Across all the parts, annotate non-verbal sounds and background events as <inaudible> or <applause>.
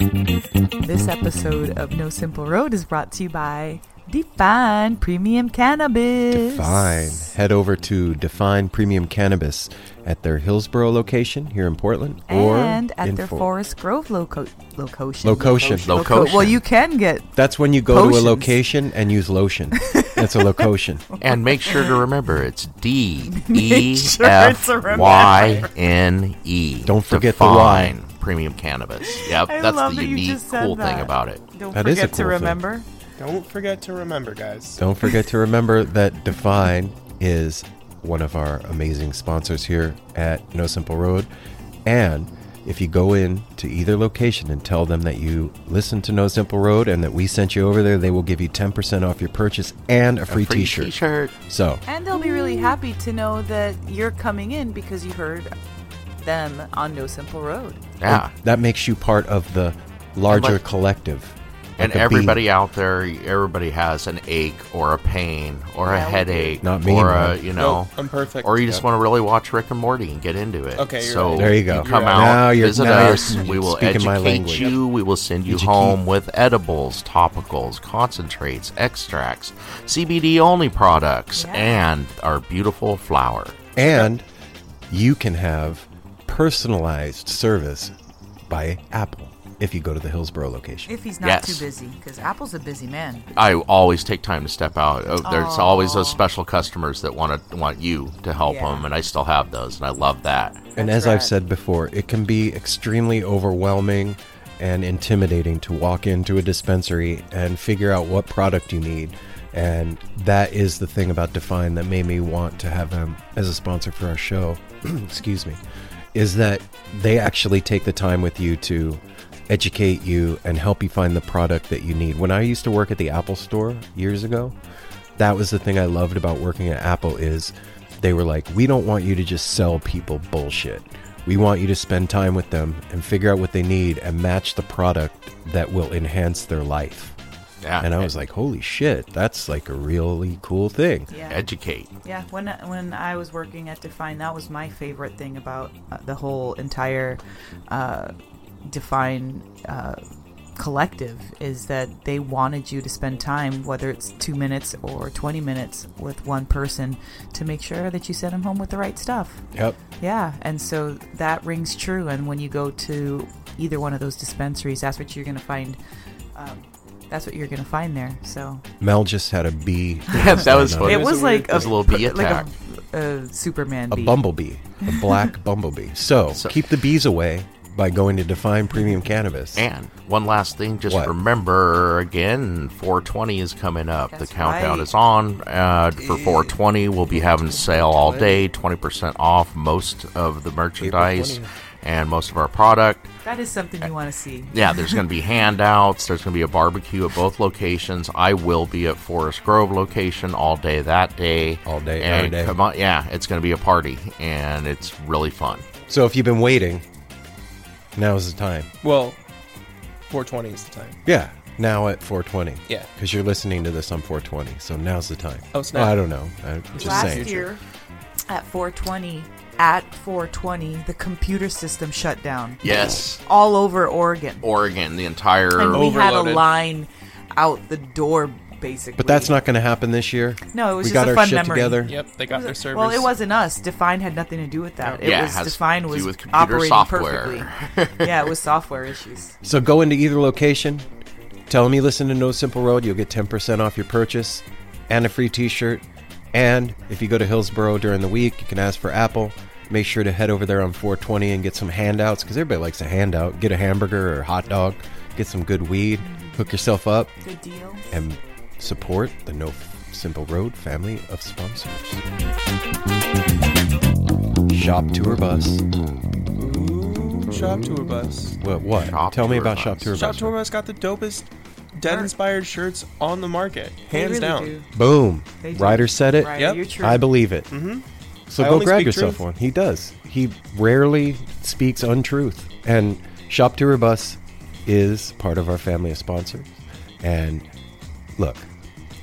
This episode of No Simple Road is brought to you by Defyne Premium Cannabis. Defyne. Head over to Defyne Premium Cannabis at their Hillsboro location here in Portland, or and at their Fo- Forest Grove loco- location. Location. Loco- Well, you can get That's when you go to a location and use lotion. That's a location. <laughs> And make sure to remember it's D <laughs> Make E sure F. Y N E. Don't forget the Y. Defyne Premium cannabis. Yep, I that's love the that unique just said cool thing about it. Don't That is a forget to cool thing. remember. Don't forget to remember, guys. Don't forget to remember that Defyne is one of our amazing sponsors here at No Simple Road. And if you go in to either location and tell them that you listen to No Simple Road and that we sent you over there, they will give you 10% off your purchase and a free, A free t-shirt. t-shirt. So, And they'll be really happy to know that you're coming in because you heard them on No Simple Road. Yeah. that makes you part of the larger like- collective. And Like a bee. everybody out there, everybody has an ache or a pain or a Yeah, we do. headache Not me, or a, you know, Nope, I'm perfect. or you just Yep. want to really watch Rick and Morty and get into it. Okay, so right. There you go. come You're out, right. Now you're- visit now you're us. We will speaking my educate language. you. We will send you Educate. home with edibles, topicals, concentrates, extracts, CBD only products, Yeah. and our beautiful flower. And you can have personalized service by Apple. if you go to the Hillsboro location. If he's not Yes. too busy, because Apple's a busy man. I always take time to step out. Oh, There's always those special customers that want to want you to help Yeah. them, and I still have those, and I love that. and That's as I've said before, it can be extremely overwhelming and intimidating to walk into a dispensary and figure out what product you need. And that is the thing about Defyne that made me want to have them as a sponsor for our show. <clears throat> Excuse me. Is that they actually take the time with you to educate you and help you find the product that you need. When I used to work at the Apple store years ago, that was the thing I loved about working at Apple is they were like, we don't want you to just sell people bullshit. We want you to spend time with them and figure out what they need and match the product that will enhance their life. Yeah, And I was like, holy shit, that's like a really cool thing. Yeah. educate. Yeah, when when I was working at Defyne, that was my favorite thing about uh, the whole entire uh, Defyne uh, collective is that they wanted you to spend time, whether it's two minutes or twenty minutes, with one person to make sure that you sent them home with the right stuff. Yep. Yeah, and so that rings true. And when you go to either one of those dispensaries, that's what you're going to find. Um, that's what you're going to find there. So Mel just had a bee. Yeah, <laughs> that was funny. it was was a like It was a little bee like a, a Superman a bee. bumblebee, a black <laughs> bumblebee. So, So- keep the bees away by going to Defyne Premium Cannabis. And one last thing, just What? remember again, 420 is coming up. That's the countdown right. is on uh, for 420. We'll be having sale all day, 20% off most of the merchandise 20th. And most of our product. That is something you want to see. Yeah, there's going to be <laughs> handouts. There's going to be a barbecue at both locations. I will be at Forest Grove location all day that day. All day, and every day. Come on, yeah, it's going to be a party, and it's really fun. So, if you've been waiting, now is the time. Well, 420 is the time. Yeah, now at 420. Yeah. Because you're listening to this on 420, so now's the time. Oh, snap. Well, I don't know. I'm just Last saying. year, at 420, at 420, the computer system shut down Yes, all over Oregon, Oregon, the entire. and we had a line out the door, basically. But that's not going to happen this year. No, it was we just got a our fun shit memory. together. Yep, they got their servers. Well, it wasn't us. Defyne had nothing to do with that. It Yeah, it was has Defyne to do was with computer operating software. perfectly. <laughs> yeah, it was software issues. So go into either location, tell them you listen to No Simple Road, you'll get 10% off your purchase and a free t shirt. And if you go to Hillsboro during the week, you can ask for Apple. Make sure to head over there on 420 and get some handouts because everybody likes a handout. Get a hamburger or a hot dog, get some good weed, hook yourself up, Good deal. and support the No Simple Road family of sponsors. Shop Tour Bus. Ooh, Shop Tour Bus. What? what? Shop Tell me about Bus. Shop Tour Bus. Shop Tour Bus got the dopest dead-inspired shirts on the market, hands really down. do. Boom. They do. Ryder said it. Right, Yep. I believe it. Mm-hmm. So I go grab yourself truth. one. He does. He rarely speaks untruth. And Shop Tour Bus is part of our family of sponsors. And look,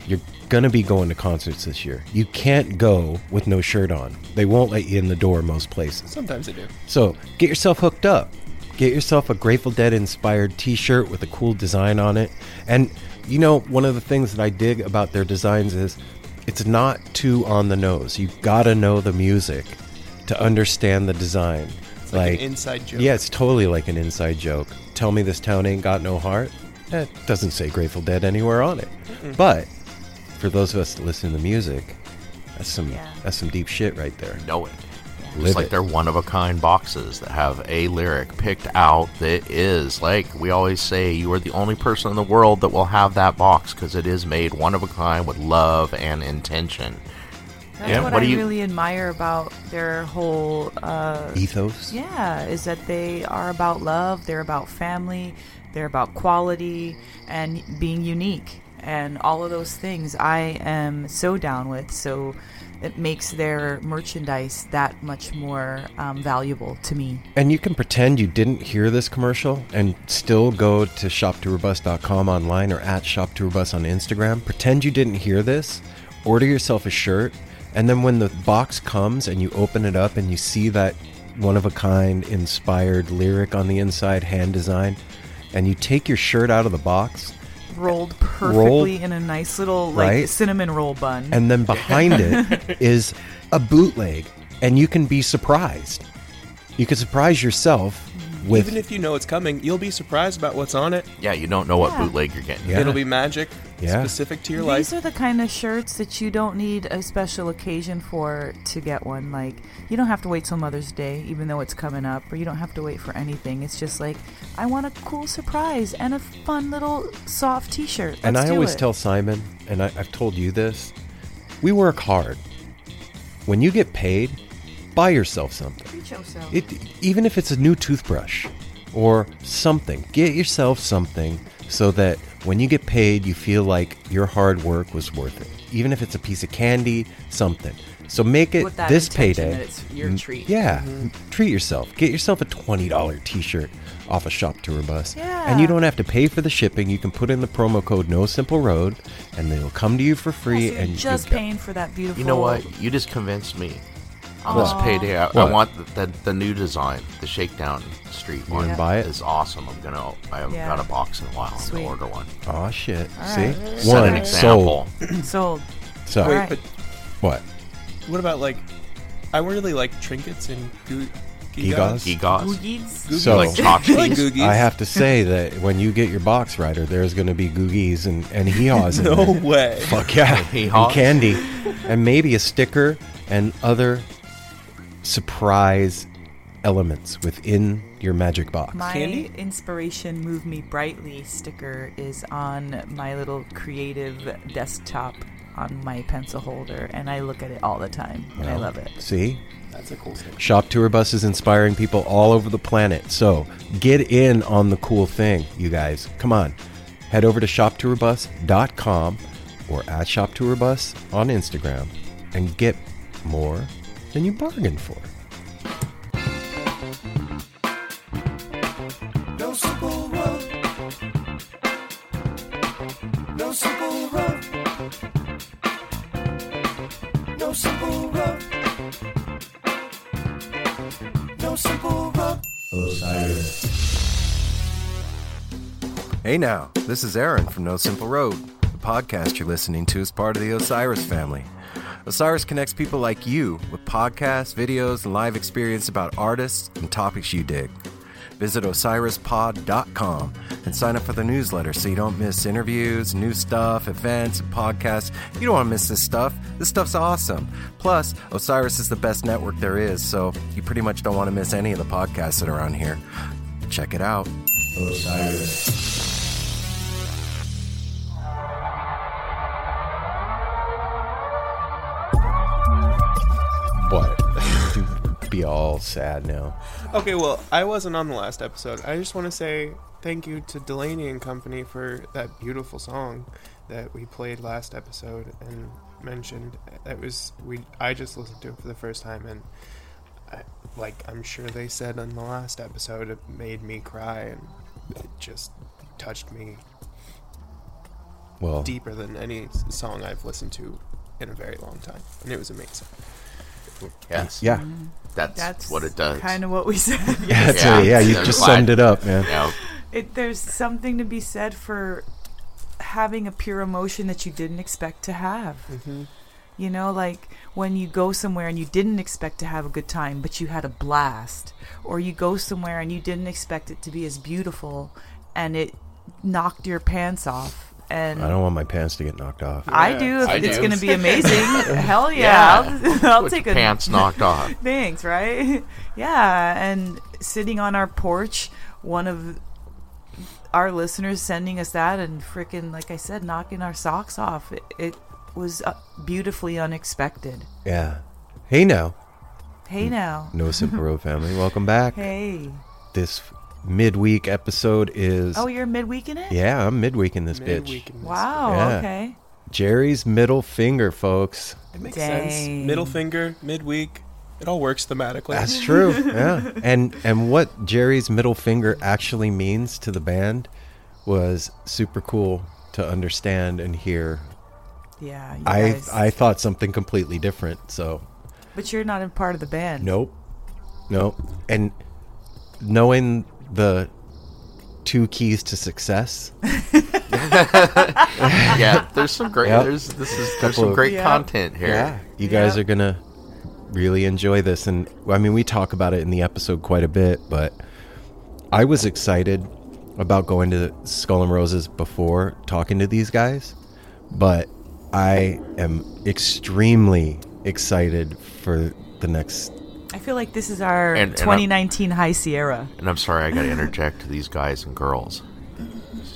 you're going to be going to concerts this year. You can't go with no shirt on. They won't let you in the door most places. Sometimes they do. So get yourself hooked up. Get yourself a Grateful Dead inspired t shirt with a cool design on it. And, you know, one of the things that I dig about their designs is it's not too on the nose. You gotta know the music to understand the design. It's like, an inside joke. Yeah, it's totally like an inside joke. Tell me this town ain't got no heart. That doesn't say Grateful Dead anywhere on it. But for those of us that listen to the music, that's some Yeah. that's some deep shit right there. know it. Live Just like it. they're one of a kind boxes that have a lyric picked out that is like we always say you are the only person in the world that will have that box because it is made one of a kind with love and intention. That's Yeah, what, what I do you- really admire about their whole uh, Ethos. Yeah, is that they are about love, they're about family, they're about quality and being unique. And all of those things I am so down with. So it makes their merchandise that much more um, valuable to me. And you can pretend you didn't hear this commercial and still go to shoptourbus.com online or at shoptourbus on Instagram. Pretend you didn't hear this, order yourself a shirt, and then when the box comes and you open it up and you see that one of a kind inspired lyric on the inside, hand design, and you take your shirt out of the box, Rolled perfectly in a nice little like Right? cinnamon roll bun. and then behind it <laughs> is a bootleg, and you can be surprised. You can surprise yourself with Even if you know it's coming, you'll be surprised about what's on it. Yeah, you don't know what Yeah. bootleg you're getting. Yeah. It'll be magic, Yeah. specific to your life. These life. are the kind of shirts that you don't need a special occasion for to get one. Like, you don't have to wait till Mother's Day, even though it's coming up, or you don't have to wait for anything. It's just like, I want a cool surprise and a fun little soft t shirt. and I always tell Simon, and I, I've told you this, we work hard. When you get paid, buy yourself something. Treat It, even if it's a new toothbrush or something, get yourself something so that when you get paid, you feel like your hard work was worth it. Even if it's a piece of candy, something. So make it With that this intention payday. that it's your Mm, treat. Yeah, treat yourself. Get yourself a twenty dollar T-shirt off a shop tour bus, Yeah. and you don't have to pay for the shipping. You can put in the promo code No Simple Road, and they'll come to you for free. so you're and just you've paying for that beautiful. You know what? You just convinced me. Aw. This payday, I, I What? want the, the the new design, the Shakedown Street You one. wanna buy it? Is awesome. I'm gonna. I haven't Yeah. got a box in a while. I'm gonna order one. Oh shit! All See, right. Set one an example. sold. <clears throat> Sold. So Wait, right. but what? what about like? I really like trinkets and goo- Gewgaws? Gewgaws. Googies. So- like <laughs> I like tchotchkes. googies. I have to say that when you get your box rider, there's going to be googies and and hee-haws in no there. way. Fuck yeah, Hee-haws? and candy, and maybe a sticker and other surprise elements within your magic box. My Candy? inspiration move me brightly sticker is on my little creative desktop on my pencil holder and I look at it all the time and I love it. See, That's a cool thing. Shop Tour Bus is inspiring people all over the planet. So get in on the cool thing, you guys. Come on. Head over to shoptourbus.com or at shoptourbus on Instagram and get more than you bargained for. No simple road. No simple road. No simple road. No simple road. Oh, hey now, this is Aaron from No Simple Road. The podcast you're listening to is part of the Osiris family. Osiris connects people like you with podcasts, videos, and live experience about artists and topics you dig. Visit osirispod.com and sign up for the newsletter so you don't miss interviews, new stuff, events, and podcasts. You don't want to miss this stuff. This stuff's awesome. Plus, Osiris is the best network there is, so you pretty much don't want to miss any of the podcasts that are on here. Check it out. What? <laughs> Be all sad now. Okay, well, I wasn't on the last episode. I just want to say thank you to Delaney and Company for that beautiful song that we played last episode and mentioned. That was we. I just listened to it for the first time, and I, like I'm sure they said in the last episode, it made me cry, and it just touched me Well, deeper than any song I've listened to in a very long time, and it was amazing. Yes. yeah, That's, That's what it does. Kind of what we said. <laughs> yeah, that's Yeah, it. yeah. You I'm just glad. summed it up, man. Yeah. it, there's something to be said for having a pure emotion that you didn't expect to have. Mm-hmm. You know, like when you go somewhere and you didn't expect to have a good time, but you had a blast. Or you go somewhere and you didn't expect it to be as beautiful and it knocked your pants off. And I don't want my pants to get knocked off. I do if I it's going to be <laughs> amazing. Hell yeah. Yeah. I'll, <laughs> I'll With take a pants <laughs> knocked off. Thanks, right? yeah, and sitting on our porch, one of our listeners sending us that, and freaking, like I said, knocking our socks off. It, it was uh, beautifully unexpected. Yeah. Hey now, Hey now. No Simple Road family, welcome back. Hey. This midweek episode is. Oh, you're midweek in it? yeah, I'm midweek in this bitch. Midweek in this. Wow. Yeah. Okay. Jerry's middle finger, folks. It makes Dang. sense. Middle finger, midweek. It all works thematically. That's <laughs> true. yeah. And and what Jerry's middle finger actually means to the band was super cool to understand and hear. Yeah. You I guys. I thought something completely different. So but you're not a part of the band. nope, nope. And knowing the two keys to success. <laughs> yeah, <laughs> there's some great. Yep. There's this is there's Couple some of- great Yeah. content here. Yeah, you guys Yep. are gonna really enjoy this, and I mean, we talk about it in the episode quite a bit, but I was excited about going to Skull and Roses before talking to these guys, but I am extremely excited for the next. I feel like this is our And- and 2019 High Sierra. And I'm sorry, I got to interject to these guys and girls. I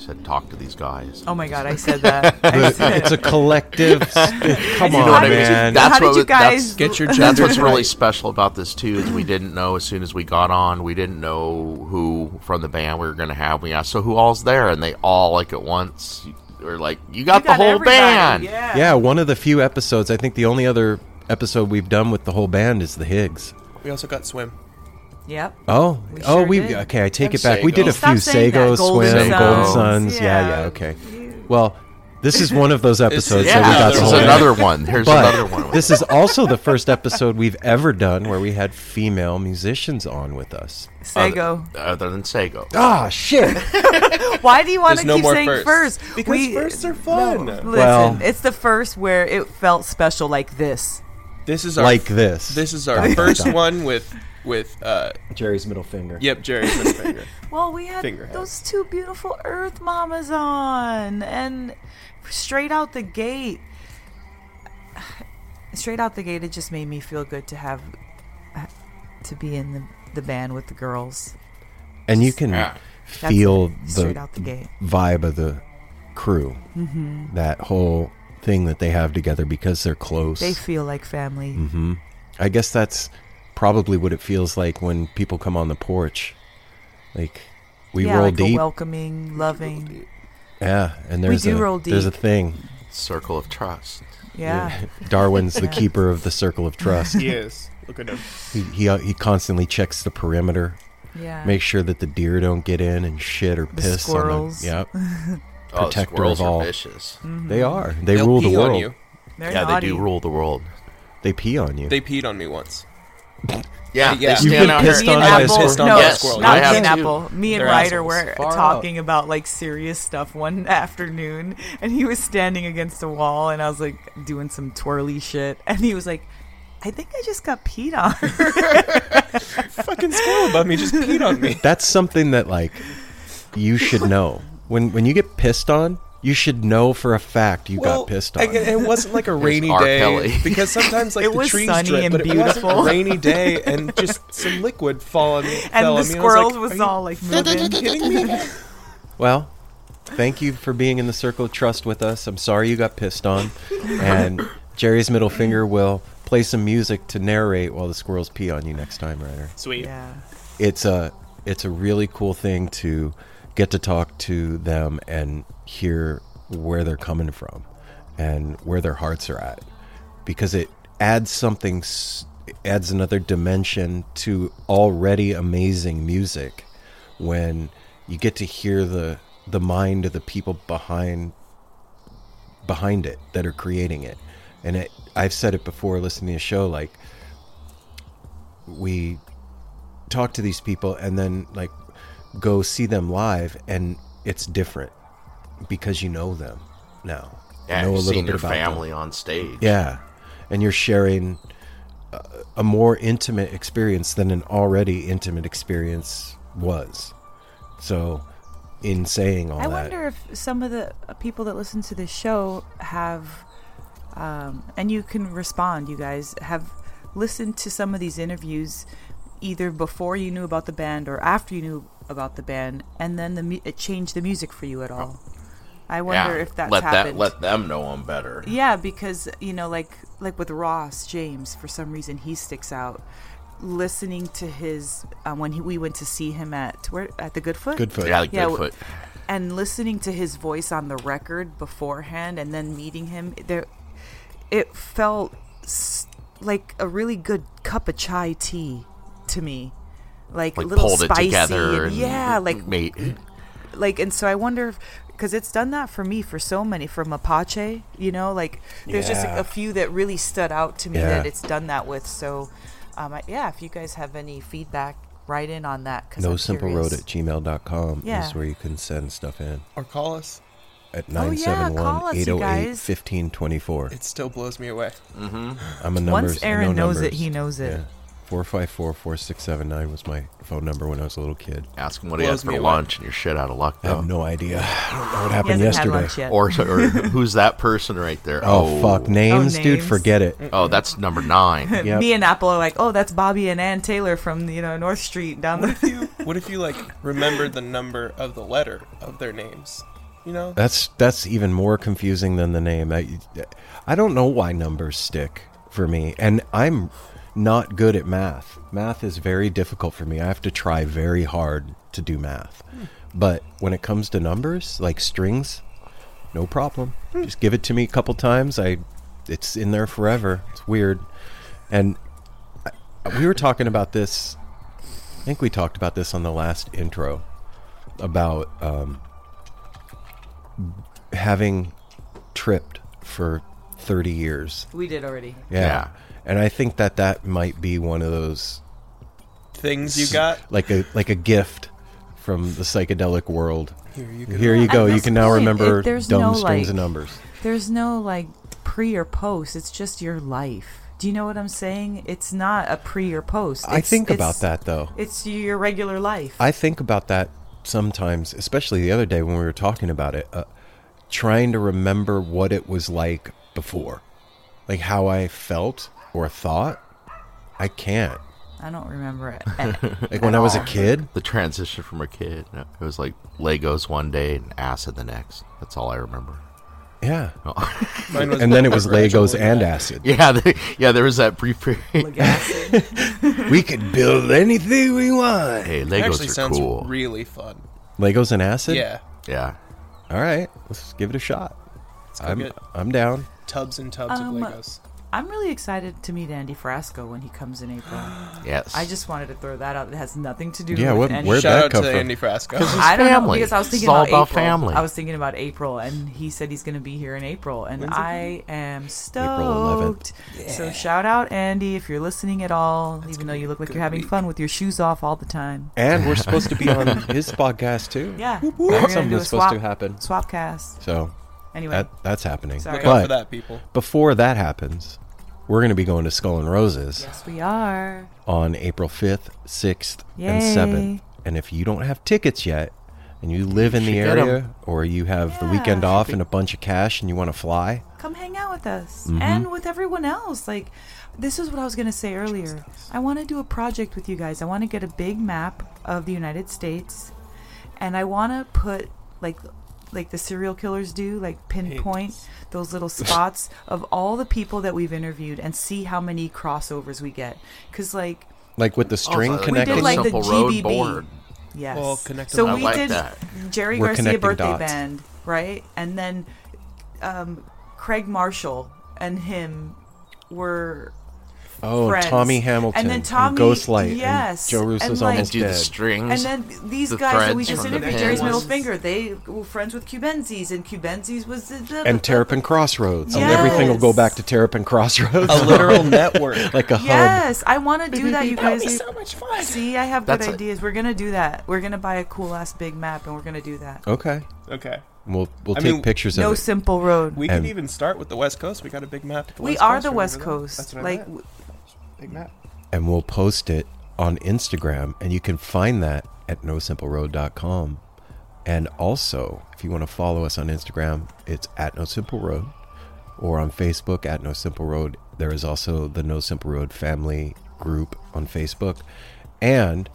said talk to these guys. Oh my god, I said that. <laughs> I said, It's a collective. <laughs> come on, know what I mean? man. That's how did what you was- that's- guys Get your <laughs> That's genders what's really special about this too is we didn't know as soon as we got on. We didn't know who from the band we were going to have. We asked, so who all's there, and they all like at once were like, "You got You the got whole everybody, band." Yeah. Yeah, one of the few episodes. I think the only other episode we've done with the whole band is the Higgs. We also got swim. Yep. Oh, We oh, sure we did. okay. I take And it back. We did a Sago. few Stop saying that. Sago, Golden Swim, Sons. Golden Sons. Yeah, Yeah. yeah. Okay. Well, this is one of those episodes Yeah, that we got this the is whole band. another one. Here's another one. This is also the first episode we've ever done where we had female musicians on with us. Sago. other, other than Sago. Ah, shit. <laughs> Why do you want There's to no keep more saying first. first? Because firsts are fun. Listen, Well- it's the first where it felt special like this. This is our like this. This is our first one with with uh Jerry's middle finger. yep Jerry's middle finger. <laughs> Well, we had Fingerhead. those two beautiful Earth Mamas on, and straight out the gate, straight out the gate, it just made me feel good to have to be in the, the band with the girls. And you can Yeah. Feel straight the out the gate. vibe of the crew. Mm-hmm. That whole thing that they have together because they're close. They feel like family. hmm I guess that's probably what it feels like when people come on the porch. Like we yeah, roll like a deep. welcoming, loving. yeah, and there's do a roll there's a thing. Circle of trust. Yeah. Darwin's the <laughs> keeper of the circle of trust. he is. Look at him. He he, uh, he constantly checks the perimeter, Yeah. make sure that the deer don't get in and shit or The piss squirrels. on them. Yep, <laughs> Oh, protector squirrels of all. are vicious. Mm-hmm. they are. They They'll rule pee the world. on you. They're Yeah, naughty. they do rule the world. They pee on you. They peed on me once. <laughs> Yeah, Yeah. they You've stand been pissed here. Me and on by a Apple, squirrel. Pissed on no, by Yes, squirrel. not I me and too. Apple. Me and Ryder were Far talking about like serious stuff one <laughs> afternoon, and he was standing against a wall, and I was like doing some twirly shit, and he was like, "I think I just got peed on." <laughs> Fucking squirrel above me just peed on me. That's something that like you should know. When when you get pissed on, you should know for a fact you got pissed on. I- it wasn't like a <laughs> rainy day <laughs> because sometimes like It the was trees sunny drip, and but it wasn't beautiful. a rainy day <laughs> and just some liquid fall on me. and fell the on me. I squirrels like, was "Are you all like moving. kidding me? Well, thank you for being in the circle of trust with us. I'm sorry you got pissed on. And Jerry's middle finger will play some music to narrate while the squirrels pee on you next time, Ryder. Sweet. Yeah. It's a it's a really cool thing to get to talk to them and hear where they're coming from and where their hearts are at. Because it adds something adds another dimension to already amazing music when you get to hear the the mind of the people behind behind it that are creating it. And it I've said it before listening to the show like we talk to these people and then like go see them live and it's different because you know them now Yeah, you know you've seen your family them. on stage. yeah and you're sharing a, a more intimate experience than an already intimate experience was so in saying all I that I wonder if some of the uh, people that listen to this show have, um, and you can respond, you guys, have listened to some of these interviews either before you knew about the band or after you knew about the band, and then the mu- it changed the music for you at all. I wonder Yeah, if that's let happened. that let them know I'm better. Yeah, because you know, like like with Ross James, for some reason he sticks out. Listening to his uh, when he, we went to see him at where at the Goodfoot. Goodfoot. Yeah, like Yeah, w- and listening to his voice on the record beforehand and then meeting him there it felt s- like a really good cup of chai tea to me like, Like a little pulled it spicy together. and, and yeah like made like and so i wonder if because it's done that for me for so many from apache you know like there's just a, a few that really stood out to me Yeah. that it's done that with so um, I, yeah if you guys have any feedback write in on that because no simple road at gmail.com Yeah. is where you can send stuff in Or call us. at Oh, yeah, call us, you 971 808 guys. 1524 It still blows me away. Mm-hmm. i'm a numbers once aaron know knows it he knows it Yeah. 454-4679 was my phone number when I was a little kid. Ask him what he had for lunch, and you're shit out of luck. I have no idea. <sighs> I don't know what He happened hasn't had yesterday. lunch yet. Or, or <laughs> who's that person right there? Oh, oh. fuck, oh, names, dude, names. forget it. Oh, that's number nine. <laughs> Yep. Me and Apple are like, oh, that's Bobby and Ann Taylor from you know North Street down What the. if you <laughs> what if you like remembered the number of the letter of their names? You know? That's that's even more confusing than the name. I, I don't know why numbers stick for me, and I'm not good at math. Math is very difficult for me. I have to try very hard to do math. But when it comes to numbers, like strings, no problem. Just give it to me a couple times. I, it's in there forever. It's weird, and I, we were talking about this. I think we talked about this on the last intro about um, having tripped for 30 years. we did already. Yeah. Yeah. And I think that that might be one of those Things you got. like a like a gift from the psychedelic world. Here you go. Here you go. You can now point, remember it- there's dumb no, strings like- and numbers. There's no like pre or post. It's just your life. Do you know what I'm saying? It's not a pre or post. I think it's- about that though. It's your regular life. I think about that sometimes, especially the other day when we were talking about it, uh, trying to remember what it was like before, like how I felt or thought. I can't. I don't remember it. <laughs> at- Like at when I was a kid, The transition from a kid. It was like Legos one day and acid the next. That's all I remember. yeah. <laughs> Mine was And then it was Legos and that. acid. <laughs> Yeah, the, yeah. There was that brief period. Like acid. We could build anything we want. Hey, It Legos actually are sounds cool. really fun. Legos and acid. Yeah. yeah. All right, let's give it a shot. I'm get- I'm down. Tubs and tubs Um, of Legos. I'm really excited to meet Andy Frasco when he comes in April. <gasps> Yes. I just wanted to throw that out. It has nothing to do Yeah, with what- any where'd Shout that out come to from? Andy Frasco. I don't know family. because I was It's thinking all about, about April. family. I was thinking about April, and he said he's going to be here in April, and When's it I am 11th. stoked. So shout out Andy if you're listening at all, even though you look like you're having week. fun with your shoes off all the time. And we're supposed to be on <laughs> his podcast too. Yeah, we're That's gonna something do a that's supposed to happen. swapcast. So Anyway, that that's happening. Sorry. Look out for But that, people. before that happens, we're going to be going to Skull and Roses yes, we are. on April 5th, 6th, and Yay. 7th. And if you don't have tickets yet and you live in the should get 'em. area or you have the Yeah. weekend off and a bunch of cash and you want to fly, Come hang out with us Mhm. and with everyone else. Like, this is what I was gonna say earlier. I want to do a project with you guys. I want to get a big map of the United States, and I want to put like like the serial killers do, like pinpoint those little spots <laughs> of all the people that we've interviewed and see how many crossovers we get. Cause like like with the string the- connected. we did like the Simple Road GBB. board. Yes. Well, connect so them we like did that. Jerry We're Garcia birthday dots. band, right? And then um, Craig Marshall and him were oh, friends. Tommy Hamilton and then Tommy Ghostlight. yes, And Joe Russo's and, like, almost Do the dead. strings. And then these the guys that we just interviewed, Jerry's middle finger, they were friends with Cubensis, and Cubensis was the, the and Terrapin Crossroads. And Yes. everything will go back to Terrapin Crossroads. A literal <laughs> network. like a hub. Yes, I want to do that, you guys. That would guys. be so much fun. See, I have good That's a- ideas. We're gonna do that. We're gonna buy a cool ass big map, and we're gonna do that. Okay. Okay. We'll we'll I take mean, pictures No of it. No simple road. We And- could even start with the West Coast. We got a big map. the we West are Coast the West over there. Coast. That's what like meant. Big map. and we'll post it on Instagram, and you can find that at nosimpleroad.com. And also, if you want to follow us on Instagram, it's at No Simple Road, or on Facebook at No Simple Road. There is also the No Simple Road family group on Facebook. And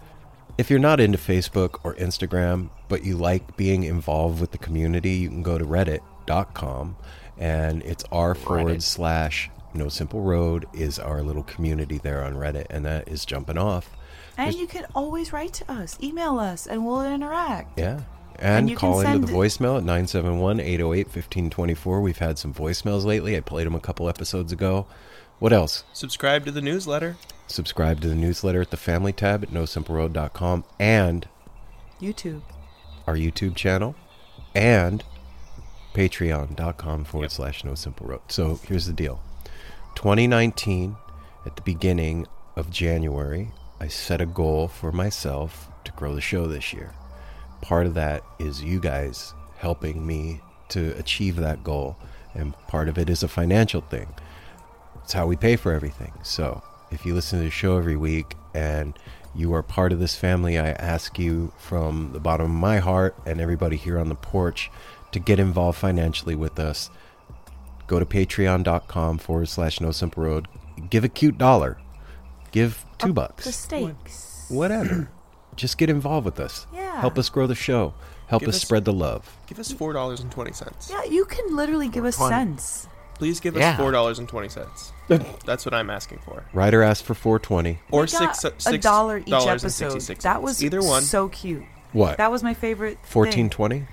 if you're not into Facebook or Instagram, but you like being involved with the community, you can go to reddit.com and it's r forward slash no simple road is our little community there on Reddit, and that is jumping off. And you can always write to us, email us, and we'll interact. Yeah. And, you can call into the voicemail at 971 808 1524. We've had some voicemails lately. I played them a couple episodes ago. What else? Subscribe to the newsletter. Subscribe to the newsletter at the family tab at nosimpleroad.com and YouTube. our YouTube channel and patreon.com forward slash no simple road. So here's the deal 2019, at the beginning of January, I set a goal for myself to grow the show this year. Part of that is you guys helping me to achieve that goal, and part of it is a financial thing. It's how we pay for everything. So if you listen to the show every week and you are part of this family, I ask you from the bottom of my heart and everybody here on the porch to get involved financially with us. Go to patreon.com forward slash no simple road. Give a cute dollar. Give two The bucks. stakes. Whatever. <clears throat> Just get involved with us. Yeah. Help us grow the show. Help Give us us- spread the love. Give us four dollars and twenty cents. Yeah, you can literally give us Fun. cents. Please give us Yeah. four dollars and twenty cents. <laughs> That's what I'm asking for. Ryder asked for 420. Or We got six a six dollar each dollars and episode. 66 That was either one. so cute. What? That was my favorite. thing. 1420?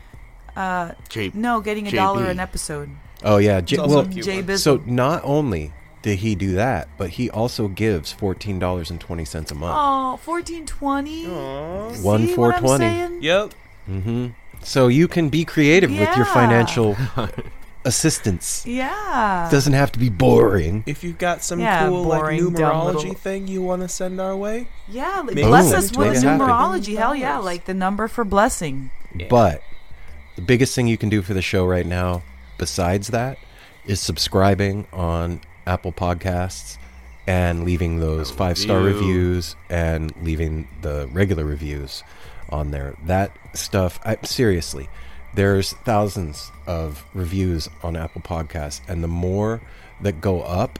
Uh, J- no, getting a JB. dollar an episode. Oh yeah, J- well, a cute Jay so not only did he do that, but he also gives fourteen dollars and twenty cents a month. Oh, fourteen twenty. Aw. One See four what twenty. Yep. Mm-hmm. So you can be creative with your financial <laughs> assistance. Yeah. Doesn't have to be boring. If you've got some Yeah, cool like boring, dumb numerology little- thing you want to send our way, yeah, like, Make bless us with Make it happen. numerology. Hell yeah, like the number for blessing. But the biggest thing you can do for the show right now, besides that, is subscribing on Apple Podcasts and leaving those five star review. reviews and leaving the regular reviews on there. That stuff, I, seriously, there's thousands of reviews on Apple Podcasts, and the more that go up,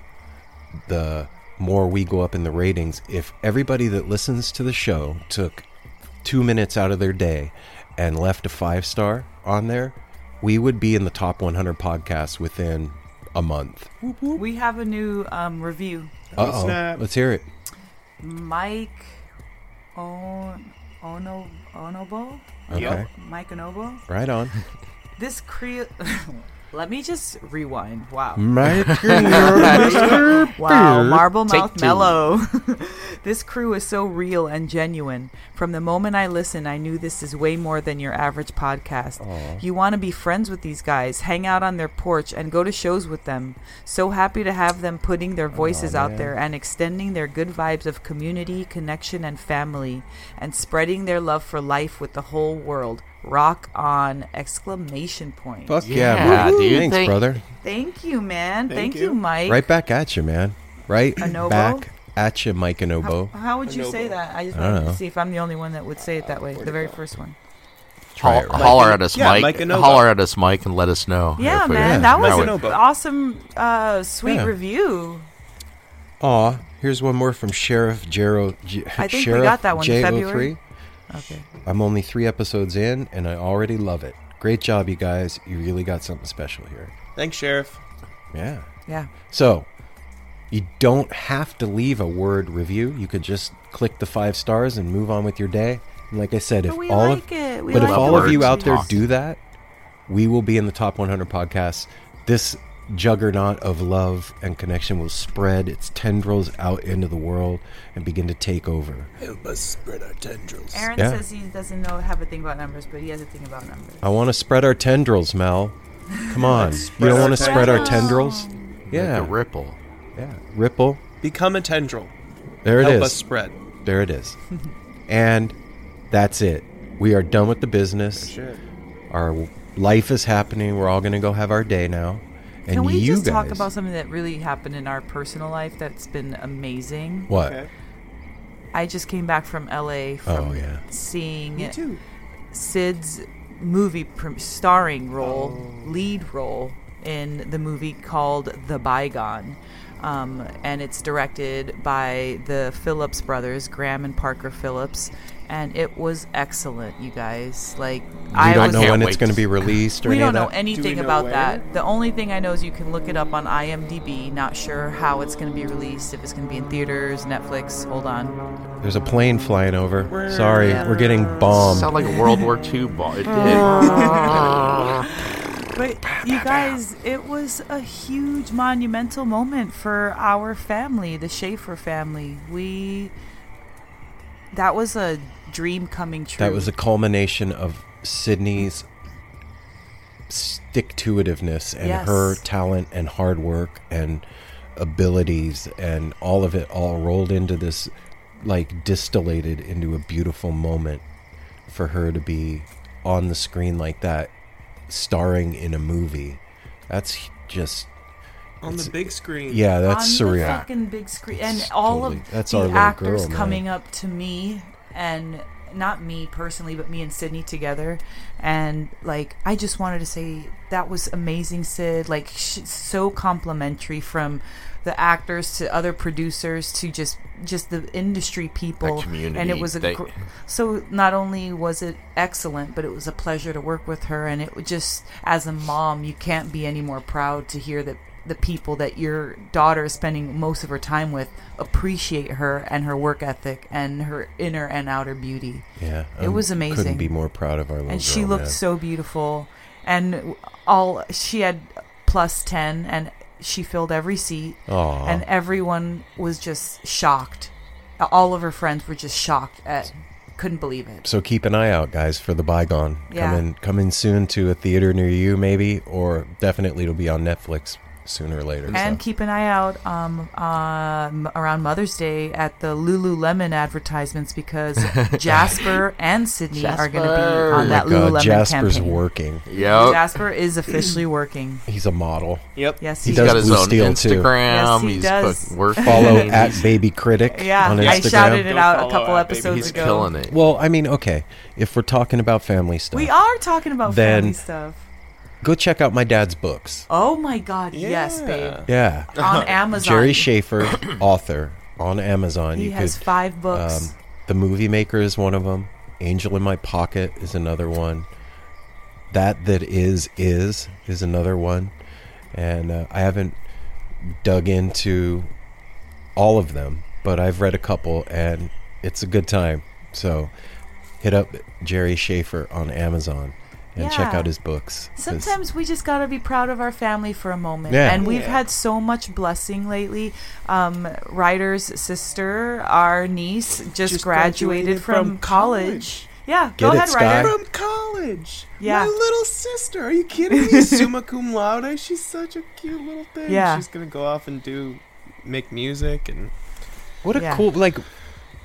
the more we go up in the ratings. If everybody that listens to the show took two minutes out of their day and left a five star on there, we would be in the top 100 podcasts within a month. We have a new um, review. Uh oh. Let's hear it. Mike on Ono Onobo. Okay. Mike Onobo. Right on. This Creo. <laughs> Let me just rewind. Wow. Mr. <laughs> Wow, Marble Take Mouth two. Mellow. <laughs> this crew is so real and genuine. From the moment I listened, I knew this is way more than your average podcast. You want to be friends with these guys, hang out on their porch, and go to shows with them. So happy to have them putting their voices out man. there and extending their good vibes of community, connection, and family, and spreading their love for life with the whole world. Rock on! Exclamation point. Fuck yeah, Yeah, buddy. dude. Thanks, Thank- brother. Thank you, man. Thank, Thank you. you. Mike. Right back at you, man. Right Anobo? back at you, Mike and How, how would you say that? I just I don't wanted know. to see if I'm the only one that would say it that way. The very first one. Try Hol- it right. holler at us, Yeah, Mike. Mike holler at us, Mike, and let us know. Yeah, man, yeah, that was an awesome, uh, sweet Yeah. review. Aw, here's one more from Sheriff Jero. J- I think we got that one in J03. February. Okay. I'm only three episodes in, and I already love it. Great job, you guys. You really got something special here. thanks, Sheriff. Yeah. Yeah. So, you don't have to leave a word review. You could just click the five stars and move on with your day. And like I said, if But we all like of it. We but if all of you out there do that, we will be in the top 100 podcasts. This juggernaut of love and connection will spread its tendrils out into the world and begin to take over. Help us spread our tendrils. Aaron Yeah. says he doesn't know have a thing about numbers, but he has a thing about numbers. I want to spread our tendrils, Mel. Come on. you don't want to spread our tendrils. tendrils? Make Yeah. a ripple. Yeah. Ripple. Become a tendril. There it Help is. us spread. There it is. and that's it. We are done with the business. Our life is happening. We're all going to go have our day now. And Can we you just guys, talk about something that really happened in our personal life that's been amazing? what? Okay. I just came back from LA from Oh, yeah. seeing Me too. Sid's movie pr- starring role, Oh. lead role in the movie called The Bygone. Um, and it's directed by the Phillips brothers, Graham and Parker Phillips. And it was excellent, you guys. Like We I don't was know when Can't it's going to to be released or we any don't of know that. anything know about where? that. The only thing I know is you can look it up on IMDb. Not sure how it's going to be released. If it's going to be in theaters, Netflix. Hold on. There's a plane flying over. We're- Sorry, Yeah. we're getting bombed. Sound like a World War II bomb. It did. <laughs> But you guys, it was a huge monumental moment for our family, the Schaefer family. We that was a dream coming true. That was a culmination of Sydney's stick to itiveness and Yes. her talent and hard work and abilities and all of it all rolled into this like distillated into a beautiful moment for her to be on the screen like that starring in a movie that's just on the big screen. Yeah, that's on the surreal. fucking big screen, and all totally- of that's the our actors girl, coming up to me and not me personally, but me and Sydney together, and like I just wanted to say that was amazing, Sid. Like so complimentary from the actors to other producers to just just the industry people. Community, and it was a they- gr- so not only was it excellent but it was a pleasure to work with her. And it was just as a mom you can't be any more proud to hear that the people that your daughter is spending most of her time with appreciate her and her work ethic and her inner and outer beauty Yeah, It was amazing. Couldn't be more proud of our little and she girl, looked man. so beautiful and all she had plus 10 and she filled every seat Aw. and everyone was just shocked all of her friends were just shocked at couldn't believe it So keep an eye out, guys, for the bygone Yeah. coming coming soon to a theater near you, maybe, or definitely it'll be on Netflix sooner or later. and so. keep an eye out um, um, around Mother's Day at the Lululemon advertisements because <laughs> Jasper and Sydney are going to be on Oh that my God, Lululemon Jasper's campaign. working. Yep. Jasper is officially working. <clears throat> He's a model. Yep. Yes, He he, does got his Blue own Steel, too. Instagram. Yes, he He's does. put- working. <laughs> Follow at Baby Critic Yeah, on I shouted it out a couple at Baby episodes He's ago. killing it. Well, I mean, okay, if we're talking about family stuff, We are talking about Then- family stuff. Go check out my dad's books. Oh my God! Yes, babe. Yeah, On <laughs> Amazon, Jerry Schaefer, <coughs> author on Amazon. He you has could five books. Um, the Movie Maker is one of them. Angel in My Pocket is another one. That That Is Is is another one. And uh, I haven't dug into all of them, but I've read a couple and it's a good time. So hit up Jerry Schaefer on Amazon and check out his books. Sometimes we just gotta be proud of our family for a moment, Yeah. and we've Yeah. had so much blessing lately. Um, Ryder's sister, our niece, just, Just graduated, graduated from, from college. college. Yeah, Get go it, ahead, Sky? Ryder. From college. Yeah. My little sister. Are you kidding me? <laughs> Summa cum laude. She's such a cute little thing. Yeah. She's gonna go off and do make music and what a Yeah. cool, like,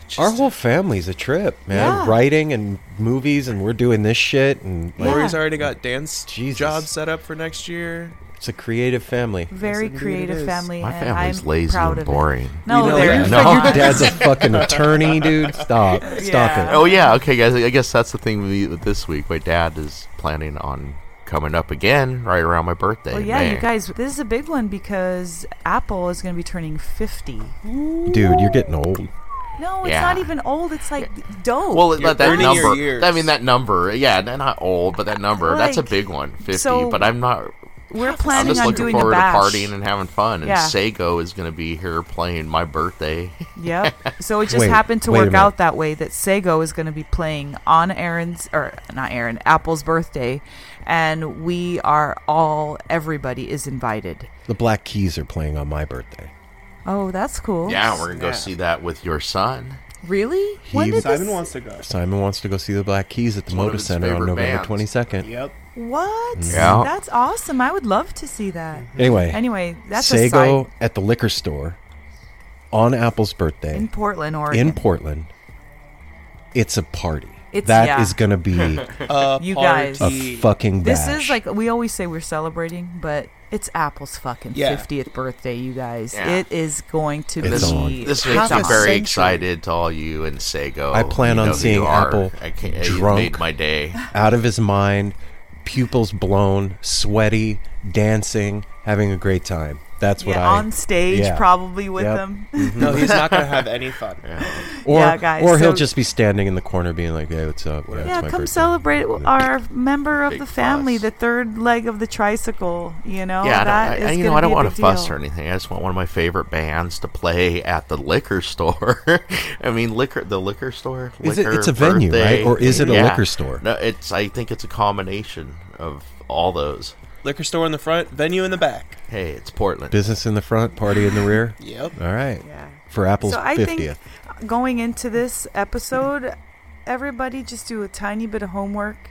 just, our whole family's a trip, man. Yeah. Writing and movies, and we're doing this shit. And like, Lori's already got dance Jesus. jobs set up for next year. it's a creative family. Very Yes, creative family, My and family's I'm lazy proud and of boring. It. No, We know they're. No. Your <laughs> not. <laughs> dad's a fucking attorney, dude. Stop. Stop Yeah. it. Oh yeah, okay, guys. I guess that's the thing with this week. My dad is planning on coming up again right around my birthday. Well, yeah, May. you guys, this is a big one because Apple is going to be turning 50. Dude, you're getting old. No, it's Yeah. not even old. It's like dope. Well, You're that, that your number. I mean, that number. Yeah, not old, but that number. that's a big one. Fifty. so but I'm not. We're planning I'm planning just on looking doing a forward to partying and having fun. And Yeah. Sago is going to be here playing my birthday. <laughs> Yep. So it just Wait, happened to work out that way that Sago is going to be playing on Aaron's or not Aaron, Apple's birthday and we are all everybody is invited. The Black Keys are playing on my birthday. Oh, that's cool. yeah, we're gonna go Yeah. see that with your son. Really? when did Simon this wants to go. Simon wants to go see the Black Keys at the It's one of Moda his Center on favorite November bands. 22nd. Yep. What? Yeah. That's awesome. I would love to see that. Anyway, Anyway, that's a Sago side at the liquor store on Apple's birthday in Portland, Oregon. in Portland. It's a party. It's- That is yeah. going to be Uh, <laughs> You guys. a fucking This is like we always say we're celebrating, but it's Apple's fucking Yeah. 50th birthday, you guys. Yeah. It is going to It's be on. this it's makes me very excited to all you and Sago. I plan You on seeing. Apple I can't, you drunk. made my day. out of his mind, pupils blown, sweaty, dancing, having a great time. That's what yeah, I on stage yeah. probably with Yep. them. Mm-hmm. No, he's not gonna have <laughs> any fun. Or, Yeah, guys, or he'll just be standing in the corner being like, hey, what's up? Yeah, it's come birthday." celebrate with our member of Big the family, fuss. the third leg of the tricycle. You know, yeah, I that don't, I, is you know, I don't be a want to fuss deal. or anything. I just want one of my favorite bands to play at the liquor store. <laughs> I mean, liquor, the liquor store. Is it- it's a venue, birthday. right? Or is it a Yeah. liquor store? No, it's. I think it's a combination of all those. Liquor store in the front, venue in the back. Hey, it's Portland. Business in the front, party in the rear. <laughs> Yep. All right. Yeah. For Apple's So I 50th. think going into this episode, everybody just do a tiny bit of homework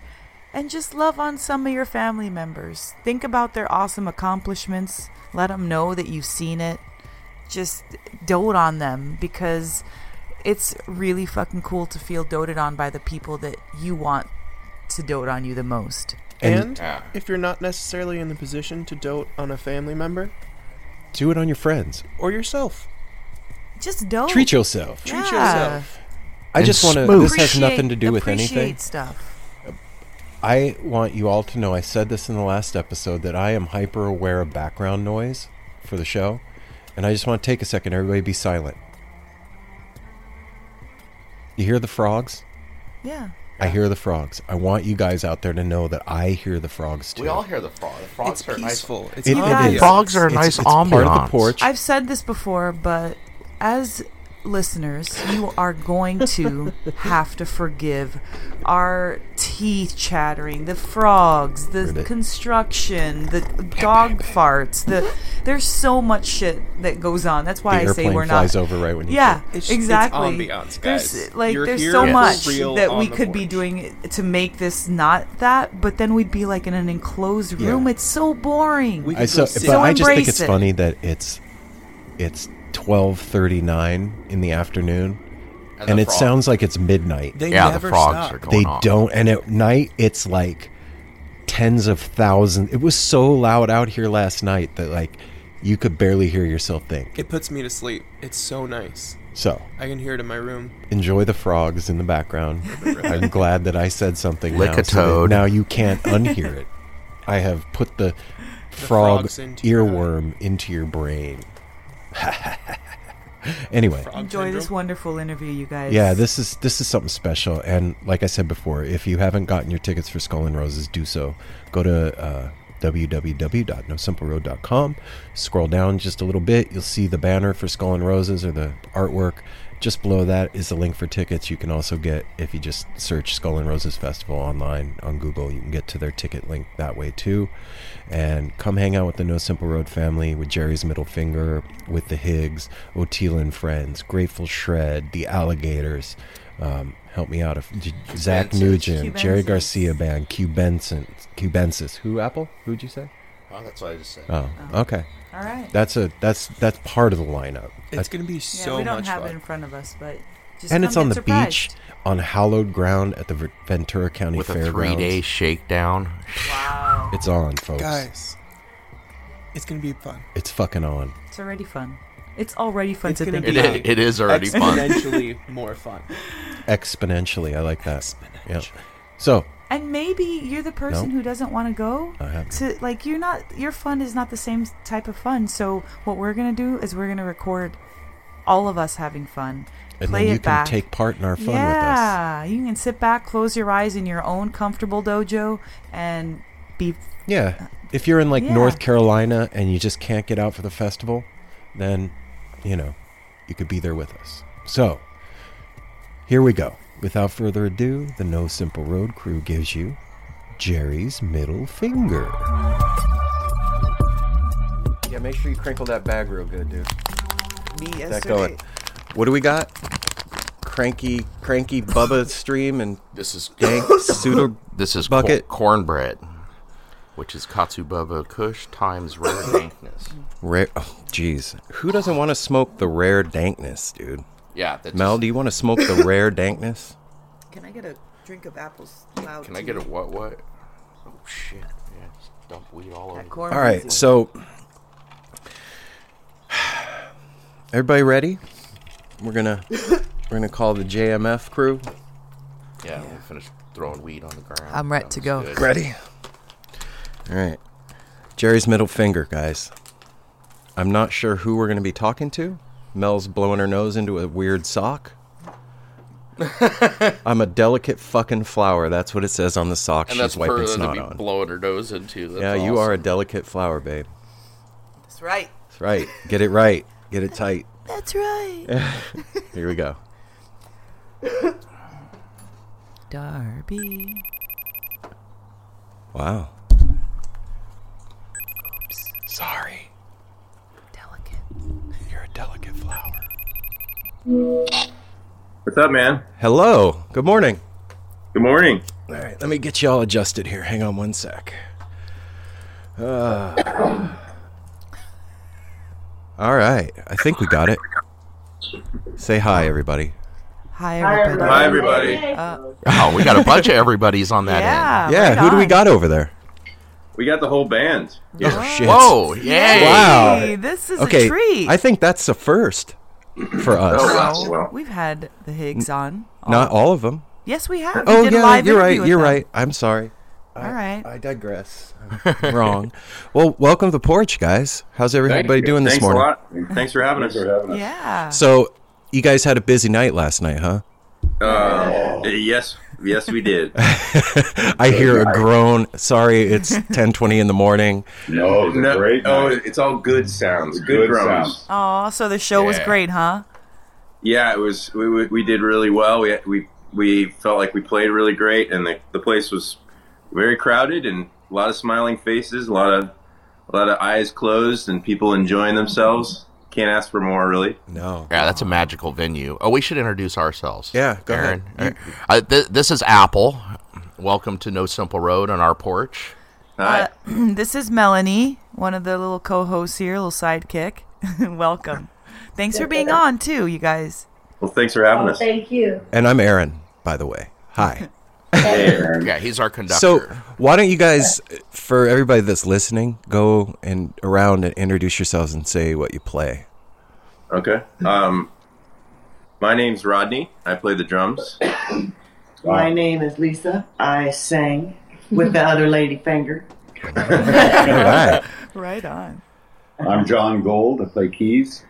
and just love on some of your family members. Think about their awesome accomplishments. Let them know that you've seen it. Just dote on them because it's really fucking cool to feel doted on by the people that you want to dote on you the most. And- And, Yeah. if you're not necessarily in the position to dote on a family member, Do it on your friends or yourself. Just don't Treat yourself. Treat Yeah. yourself. I And just want to. This has nothing to do with anything. Stuff. I want you all to know. I said this in the last episode that I am hyper aware of background noise for the show, and I just want to take a second. Everybody, be silent. You hear the frogs? Yeah. I hear the frogs. I want you guys out there to know that I hear the frogs too. We all hear the frog. The frogs It's are nice. peaceful. It's It- You it guys- is. Frogs are a It's- nice it's part of the porch. I've said this before, but as listeners, you are going to <laughs> have to forgive our teeth chattering, the frogs, the Ribbit. construction, the dog farts. The there's so much shit that goes on. That's why the I say we're flies not. over right when you. Yeah, It's- it's exactly. ambiance, There's like You're there's here so for much that we the could be doing to make this not that, but then we'd be like in an enclosed Yeah. room. It's so boring. We I so, but So I just think it's it. funny that it's it's twelve thirty nine in the afternoon, And and, the it frog- sounds like it's midnight. They Yeah, the frogs stop. are going they on. don't and at night it's like tens of thousands it was so loud out here last night that like you could barely hear yourself think It puts me to sleep. It's so nice. so I can hear it in my room. enjoy the frogs in the background <laughs> i'm glad that i said something Lick now, a so toad. now you can't unhear it i have put the frog frogs into your earworm into your brain <laughs> anyway Frog Enjoy this wonderful interview, you guys. Yeah, this is this is something special, and like I said before, if you haven't gotten your tickets for Skull and Roses, do so. Go to uh, www.nosimpleroad.com. Scroll down just a little bit, you'll see the banner for Skull and Roses or the artwork. Just below that is the link for tickets. You can also get if you just search Skull and Roses Festival online on Google, you can get to their ticket link that way too. And come hang out with the No Simple Road family, with Jerry's Middle Finger, with the Higgs, Oteil and Friends, Grateful Shred, the Alligators. Um, help me out. If, Zach Cubensis. Nugent, Jerry Cubensis. Garcia Band, Cubensis, Cubensis. Who Apple? Who'd you say? Oh, that's what I just said. Oh, okay. All right. That's a that's that's part of the lineup. It's That's- gonna be so Yeah, so we don't much have fun. it in front of us, but just and come it's on get the surprised. beach on hallowed ground at the Ventura County With a three-day shakedown. Wow, It's on, folks. Guys, it's gonna be fun. It's fucking on. it's already fun. It's already fun It's to gonna think be- It, about. it is already fun. Exponentially more fun. Exponentially, I like that. Yeah. So And maybe you're the person No. who doesn't want to go. I have To like, you're not. Your fun is not the same type of fun. So what we're gonna do is we're gonna record all of us having fun. and play then you it can back. take part in our fun with us. yeah, you can sit back, close your eyes in your own comfortable dojo, and be Yeah. If you're in like Yeah. North Carolina and you just can't get out for the festival, then, you know, you could be there with us. So, here we go. Without further ado, the No Simple Road crew gives you Jerry's middle finger. Yeah, make sure you crinkle that bag real good, dude. me That going. What do we got? Cranky, cranky Bubba stream and This is dank <coughs> pseudo this is bucket. cor- cornbread, which is Katsubaba Kush times rare <coughs> dankness. Rare. Oh, jeez. Who doesn't want to smoke the rare dankness, dude? Yeah, that's Mel, do you want to smoke the <laughs> rare dankness? Can I get a drink of apples loud? Can I get a what what? Oh shit! Yeah, just dump weed all over. corn? All right, so <sighs> everybody ready? We're gonna we're gonna call the JMF crew. Yeah, we finished throwing weed on the ground. I'm ready to go. good. Ready? All right. Jerry's middle finger, guys. I'm not sure who we're gonna be talking to. Mel's blowing her nose into a weird sock. <laughs> I'm a delicate fucking flower. That's what it says on the sock. And She's that's wiping for to be on. blowing her nose into. That's yeah, you are a delicate flower, babe. That's right. That's right. Get it right. Get it tight. <laughs> That's right. <laughs> Here we go. Darby. Wow. Oops. Sorry. Delicate. You're a delicate flower. What's up, man? Hello. Good morning. Good morning. All right, let me get you all adjusted here. Hang on one sec. Uh, all right. I think we got it. Say hi, everybody. Hi, everybody. Hi, everybody. Oh, we got a bunch of everybody's on that end. Yeah. yeah, right who do we got over there? We got the whole band. Yeah. Oh shit! Whoa! Yay! Wow. This is Okay, a treat. I think that's a first for us. Oh, wow. Well. we've had the Higgs on. Not all of them. Yes, we have. We Oh did a yeah, live you're right. You're them. right. I'm sorry. All right. I digress. I'm <laughs> wrong. Well, welcome to the porch, guys. How's everybody you. doing this Thanks morning? a lot. Thanks for having us. Yeah. So, you guys had a busy night last night, huh? Uh, yes, yes, we did. <laughs> I hear a groan. Sorry, it's <laughs> 10:20 in the morning. No, it No, great oh, it's all good sounds. Good, Good groans. sounds. Oh, so the show was great, huh? Yeah, it was. We, we we did really well. We we we felt like we played really great, and the the place was very crowded and a lot of smiling faces, a lot of a lot of eyes closed, and people enjoying themselves. Can't ask for more, really. No. Yeah, that's a magical venue. Oh, we should introduce ourselves. Yeah, go Aaron. ahead. Uh, th- this is Apple. Welcome to No Simple Road on our porch. Hi. Uh, <clears throat> this is Melanie, one of the little co-hosts here, little sidekick. <laughs> Welcome. Thanks for being on too, you guys. well, thanks for having us. Thank you. And I'm Aaron, by the way. Hi. <laughs> Hey, Aaron. Yeah, he's our conductor. So, why don't you guys, for everybody that's listening, go and around and introduce yourselves and say what you play. Okay. Um, my name's Rodney. I play the drums. My name is Lisa. I sang with the other lady finger. All right. Right on. I'm John Gold. I play keys.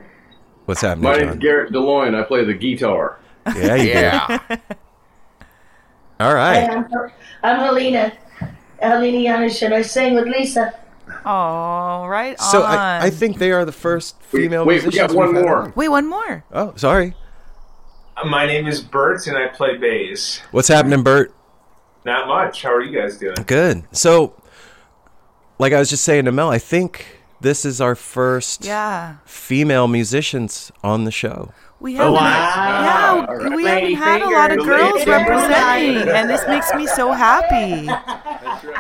What's happening, My John? name's Garrett DeLoyne. I play the guitar. Yeah, you yeah. <laughs> do. All Hi. I'm, I'm Helena. Helena Yanish, and I sing with Lisa. Oh, right So. I, I think they are the first female musicians. wait, we musicians got one we've had more. on. Wait, one more. Oh, sorry. My name is Bert, and I play bass. What's happening, Bert? Not much. How are you guys doing? Good. So, like I was just saying to Mel, I think this is our first Yeah. female musicians on the show. We haven't, yeah, All right. we haven't had a lot of girls representing, and this makes me so happy.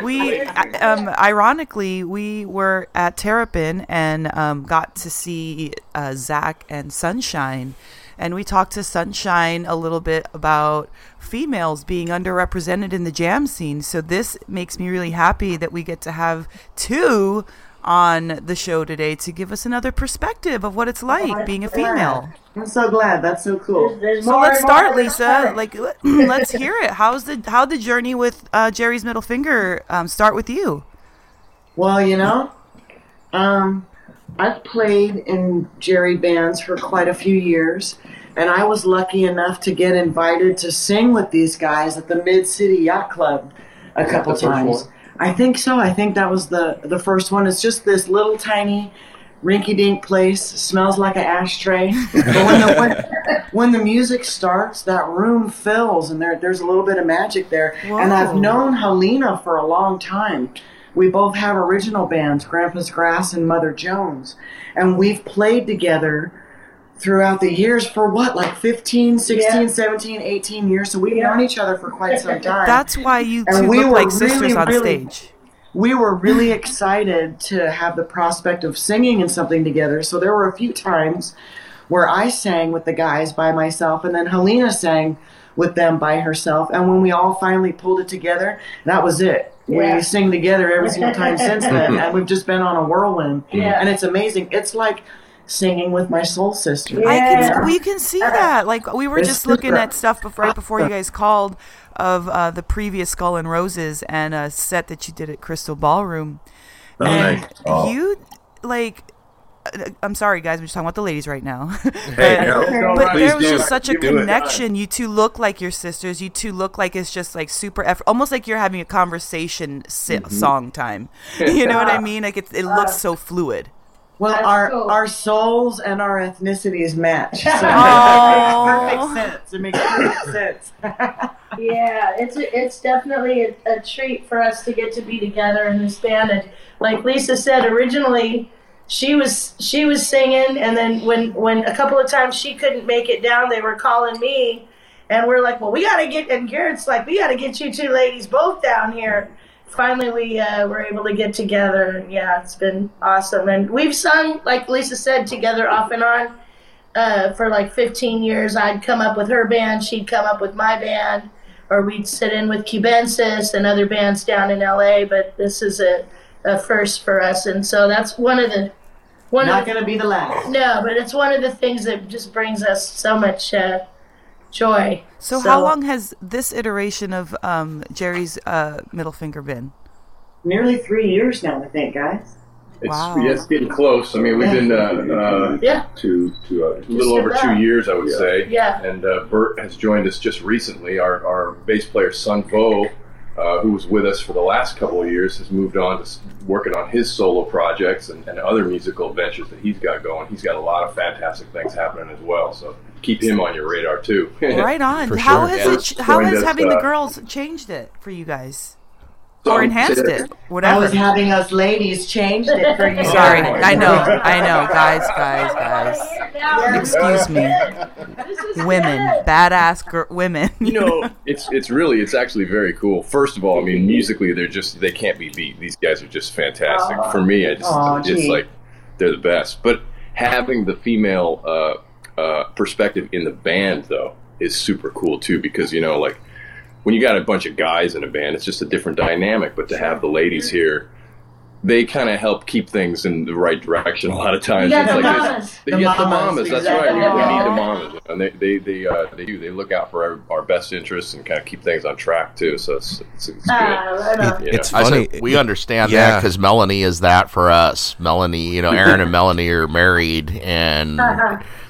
We, um, ironically, we were at Terrapin and um, got to see uh, Zach and Sunshine, and we talked to Sunshine a little bit about females being underrepresented in the jam scene. So this makes me really happy that we get to have two on the show today to give us another perspective of what it's like being a female. I'm so glad. That's so cool. There's So more let's more start, that's Lisa. coming. Like, let- <clears throat> let's hear it. How's the how the journey with uh, Jerry's middle finger um, start with you? Well, you know, um, I've played in Jerry bands for quite a few years, and I was lucky enough to get invited to sing with these guys at the Mid City Yacht Club a couple times. one? I think so. I think that was the the first one. It's just this little tiny rinky-dink place. Smells like an ashtray. But when the <laughs> when, when the music starts, that room fills, and there there's a little bit of magic there. And I've known Helena for a long time. We both have original bands, Grandpa's Grass and Mother Jones, and we've played together throughout the years for what like 15 16 Yeah. 17 18 years so we've Yeah. known each other for quite some <laughs> time That's why you And two we look were like sisters really, on really- stage. we were really excited to have the prospect of singing in something together. So there were a few times where I sang with the guys by myself, and then Helena sang with them by herself. And when we all finally pulled it together, that was it. Yeah. We sing together every single time since then, <laughs> and we've just been on a whirlwind. Yeah. And it's amazing. It's like singing with my soul sister. I Yeah. can we can see that. Like we were It's just looking at stuff before, right before you guys called of uh, the previous Skull and Roses and a set that you did at Crystal Ballroom. Oh, and nice. Oh. you like uh, I'm sorry guys, we're just talking about the ladies right now. <laughs> Hey, no, but there was just it. such a You connection. You two look like your sisters. You two look like it's just like super effort, almost like you're having a conversation si- Mm-hmm. song time. <laughs> you know what I mean? Like it, it looks so fluid. Well, That's our cool. our souls and our ethnicities match. So <laughs> Aw. it makes perfect <laughs> sense. It makes perfect <laughs> sense. Yeah, it's a, it's definitely a, a treat for us to get to be together in this band. And like Lisa said, originally she was she was singing, and then when when a couple of times she couldn't make it down, they were calling me, and we're like, well, we got to get. And Garrett's like, we got to get you two ladies both down here. Finally, we uh, were able to get together, and yeah, it's been awesome. And we've sung, like Lisa said, together off and on uh, for like 15 years. I'd come up with her band, she'd come up with my band, or we'd sit in with Cubensis and other bands down in LA. But this is a a first for us, and so that's one of the one Not going to be the last. no, but it's one of the things that just brings us so much uh, joy. So, how long has this iteration of um, Jerry's uh, middle finger been? Nearly three years now, I think, guys. It's, Wow. yeah, it's getting close. I mean, we've been uh, uh, Yeah. to to uh, a Just little over about. two years, I would say. Yeah. And uh, Bert has joined us just recently. Our, our bass player, Sun Vo, uh, who was with us for the last couple of years, has moved on to working on his solo projects and, and other musical ventures that he's got going. He's got a lot of fantastic things happening as well. So keep him on your radar too. <laughs> Right on. For How sure. has Yeah. it? ch- How has us, having the uh, girls changed it for you guys, So, or enhanced it? Whatever. I was having us ladies changed it for you. Sorry. <laughs> I know, I know, guys, guys, guys. Excuse me, women, badass gir- women. you know, <laughs> it's it's really it's actually very cool. First of all, I mean, musically they're just they can't be beat. These guys are just fantastic. For me, I just Aw, it's gee. like they're the best. But having the female uh, uh, perspective in the band though is super cool too because you know like when you got a bunch of guys in a band, it's just a different dynamic. But to have the ladies here. They kind of help keep things in the right direction a lot of times. You got It's the like this- mamas. you The got the mamas, mamas. That's exactly. right. We, we need the mamas, and they they they, uh, they do. They look out for our, our best interests and kind of keep things on track too. So it's it's, it's good. Ah, right on. You know. It's I funny. said, we understand that because Melanie is that for us. Melanie, you know, Aaron and <laughs> Melanie are married, and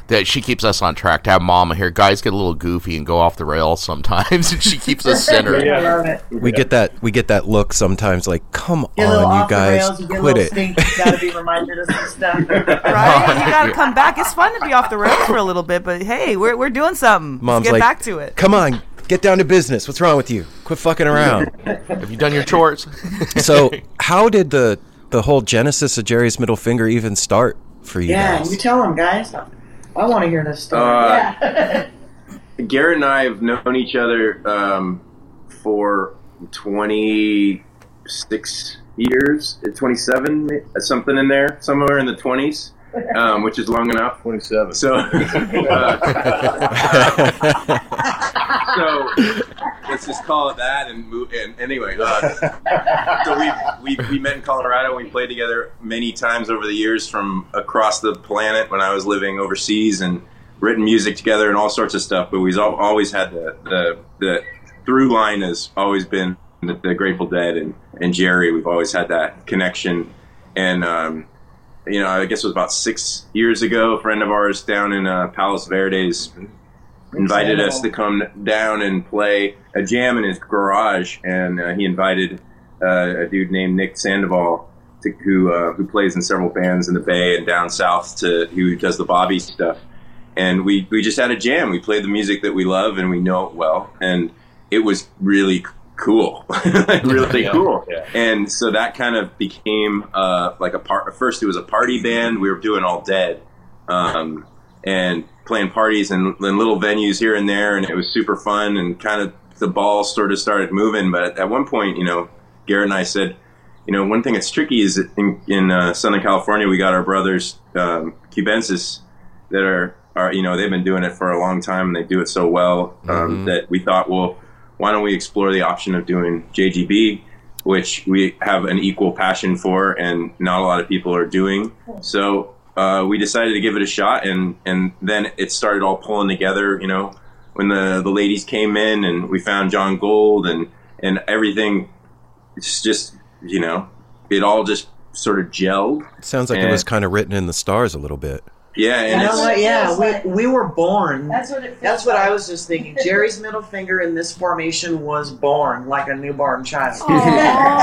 that she keeps us on track. To have Mama here, guys get a little goofy and go off the rails sometimes, <laughs> and she keeps us <laughs> centered. I love it. We get that we get that look sometimes like, come Get a little on, you guys, rails, you quit little it. stink, you gotta be reminded of some <laughs> stuff. right? You gotta come back. It's fun to be off the rails for a little bit, but hey, we're we're doing something. Mom's Let's get like, back to it. Come on, get down to business. What's wrong with you? Quit fucking around. Have you done your chores? so, how did the the whole genesis of Jerry's middle finger even start for you Yeah, guys? you tell them, guys. I want to hear this story. Uh, <laughs> Garrett and I have known each other um, for 26 years, uh, 27, uh, something in there, somewhere in the 20s, um, which is long enough. 27. So, <laughs> uh, <laughs> so let's just call it that and move. And anyway, uh, so we we we met in Colorado. We played together many times over the years from across the planet when I was living overseas and written music together and all sorts of stuff. But we've always had the the, the through line has always been the, the Grateful Dead and and Jerry. We've always had that connection and. Um, you know, I guess it was about six years ago. A friend of ours down in uh, Palos Verdes invited us to come down and play a jam in his garage, and uh, he invited uh, a dude named Nick Sandoval, to, who uh, who plays in several bands in the Bay and down south, to who does the Bobby stuff. And we we just had a jam. We played the music that we love and we know it well, and it was really cool, <laughs> like really Yeah, cool. yeah. And so that kind of became uh, like a part. First, it was a party band. We were doing all dead. Um, and playing parties and, and little venues here and there, and it was super fun. And kind of the ball sort of started moving. But at one point, you know, Garrett and I said, you know, one thing that's tricky is that in, in uh, Southern California, we got our brothers um, Cubensis that are are you know they've been doing it for a long time and they do it so well um, that we thought, well, why don't we explore the option of doing JGB, which we have an equal passion for and not a lot of people are doing. So uh, we decided to give it a shot, and and then it started all pulling together. You know, when the the ladies came in, and we found John Gold, and and everything. It's just you know, it all just sort of gelled. Sounds like it was kind of written in the stars a little bit. Yeah, You know what? Yeah, we, we were born. That's what it feels That's what like. I was just thinking. Jerry's <laughs> middle finger in this formation was born like a newborn child. <laughs>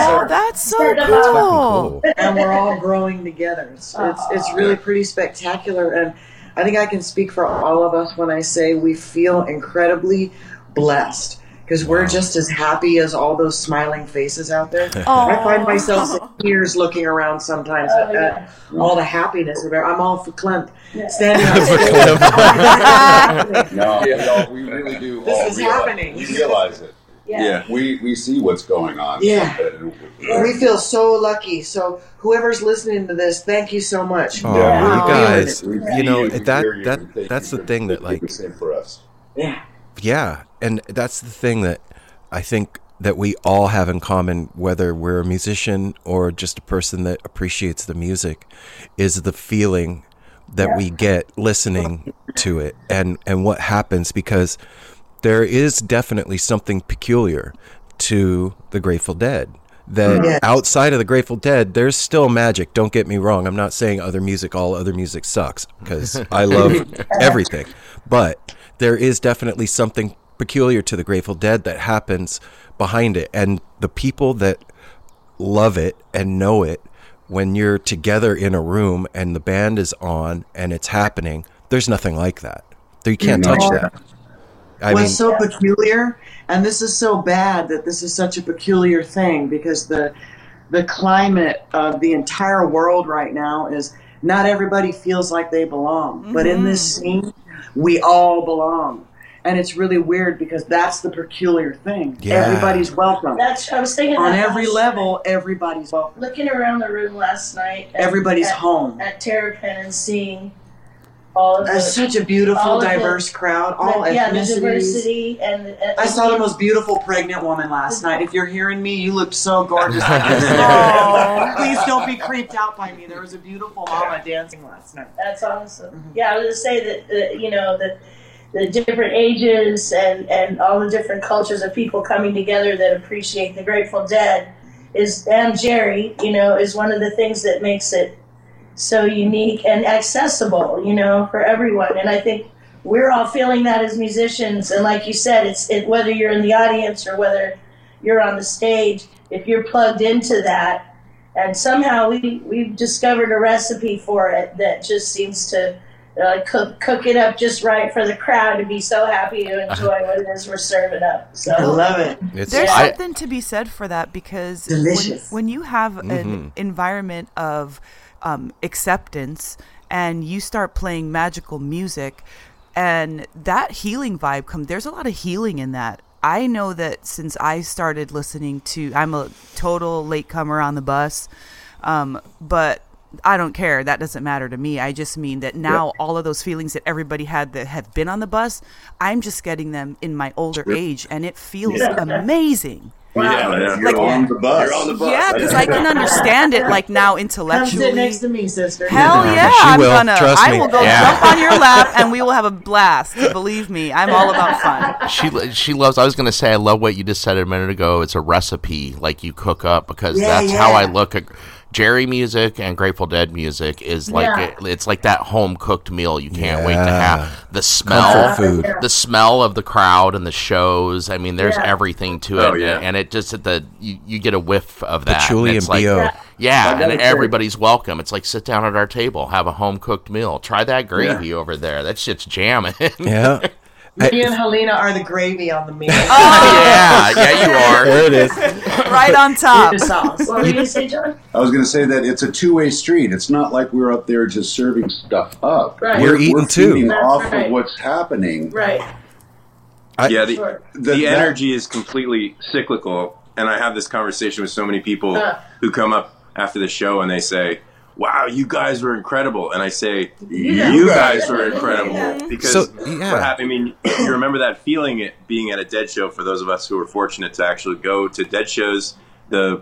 Oh, that's so cool. and we're all <laughs> growing together. It's, it's it's really pretty spectacular, and I think I can speak for all of us when I say we feel incredibly blessed because we're just as happy as all those smiling faces out there. <laughs> I find myself in tears looking around sometimes Oh, at, at all the happiness of it. I'm all verklempt, Yeah. standing <laughs> on stage. <laughs> No, no, we really do. This all is realize, happening. We realize it. yeah. We we see what's going on. Yeah. And- We feel so lucky. So whoever's listening to this, thank you so much. Oh, Yeah. you guys, you know that that that's the thing that like the same for us. Yeah. Yeah, and that's the thing that I think that we all have in common, whether we're a musician or just a person that appreciates the music, is the feeling that we get listening to it and, and what happens because there is definitely something peculiar to the Grateful Dead. That Yeah. outside of the Grateful Dead, there's still magic. Don't get me wrong. I'm not saying other music, all other music sucks because I love <laughs> everything. But there is definitely something peculiar to the Grateful Dead that happens behind it. And the people that love it and know it, when you're together in a room and the band is on and it's happening, there's nothing like that. You can't touch No. that. I was mean, so peculiar, and this is so bad that this is such a peculiar thing because the the climate of the entire world right now is not everybody feels like they belong, but in this mm-hmm. scene, we all belong. And it's really weird because that's the peculiar thing. Yeah. Everybody's welcome. That's I was thinking On that every last level, everybody's welcome. Looking around the room last night. at- Everybody's at, home. at Terrapin and seeing all of the That's such a beautiful, all of the- diverse crowd, all the- yeah, the ethnicities. diversity and, and I saw the most beautiful pregnant woman last night. If you're hearing me, you looked so gorgeous. <laughs> Oh. Please don't be creeped out by me. There was a beautiful mama dancing last night. That's awesome. Yeah, I was gonna say that uh, you know that the different ages and and all the different cultures of people coming together that appreciate the Grateful Dead is and Jerry, you know, is one of the things that makes it so unique and accessible, you know, for everyone. And I think we're all feeling that as musicians. And like you said, it's it, whether you're in the audience or whether you're on the stage, if you're plugged into that, and somehow we we've discovered a recipe for it that just seems to uh, cook cook it up just right for the crowd to be so happy to enjoy <laughs> what it is we're serving up. So I love it. it's, There's I- something to be said for that because when, Delicious. when you have an Mhm. environment of um, acceptance and you start playing magical music and that healing vibe comes there's a lot of healing in that i know that since i started listening to i'm a total latecomer on the bus um, but I don't care. That doesn't matter to me. I just mean that now all of those feelings that everybody had that have been on the bus, I'm just getting them in my older age, and it feels amazing. Yeah, Wow. Like- on the bus. You're on the bus. Yeah, because I can understand it like now Come intellectually. sit next to me, sister. Hell yeah, She I'm will, gonna. trust I me. will go Yeah. jump on your lap, and we will have a blast. Believe me, I'm all about fun. <laughs> She she loves. I was gonna say I love what you just said a minute ago. It's a recipe like you cook up because Yeah, that's how. I look at Jerry music and Grateful Dead music is like Yeah. it, it's like that home cooked meal you can't wait to have. The smell, comfort food. the smell of the crowd and the shows. I mean, there's Yeah. everything to oh, it, Oh, yeah. and it just the you, you get a whiff of that. Patchouli and it's and like, BO. Yeah. yeah, and gotta everybody's welcome. It's like sit down at our table, have a home cooked meal. Try that gravy over there. That shit's jamming. yeah. <laughs> Me and Helena are the gravy on the meal. <laughs> yeah, yeah, you are. There it is. <laughs> Right on top. What were you gonna say, John? I was going to say that it's a two-way street. It's not like we're up there just serving stuff up. Right. We're eating too. feeding That's off right. of what's happening. Right. I- yeah, the, Sure. the That- that- energy is completely cyclical. And I have this conversation with so many people Huh. who come up after the show and they say, Wow, you guys were incredible. And I say, Yeah. You guys were incredible. Because So, yeah. what happened, I mean, <clears throat> you remember that feeling it being at a dead show for those of us who were fortunate to actually go to dead shows. The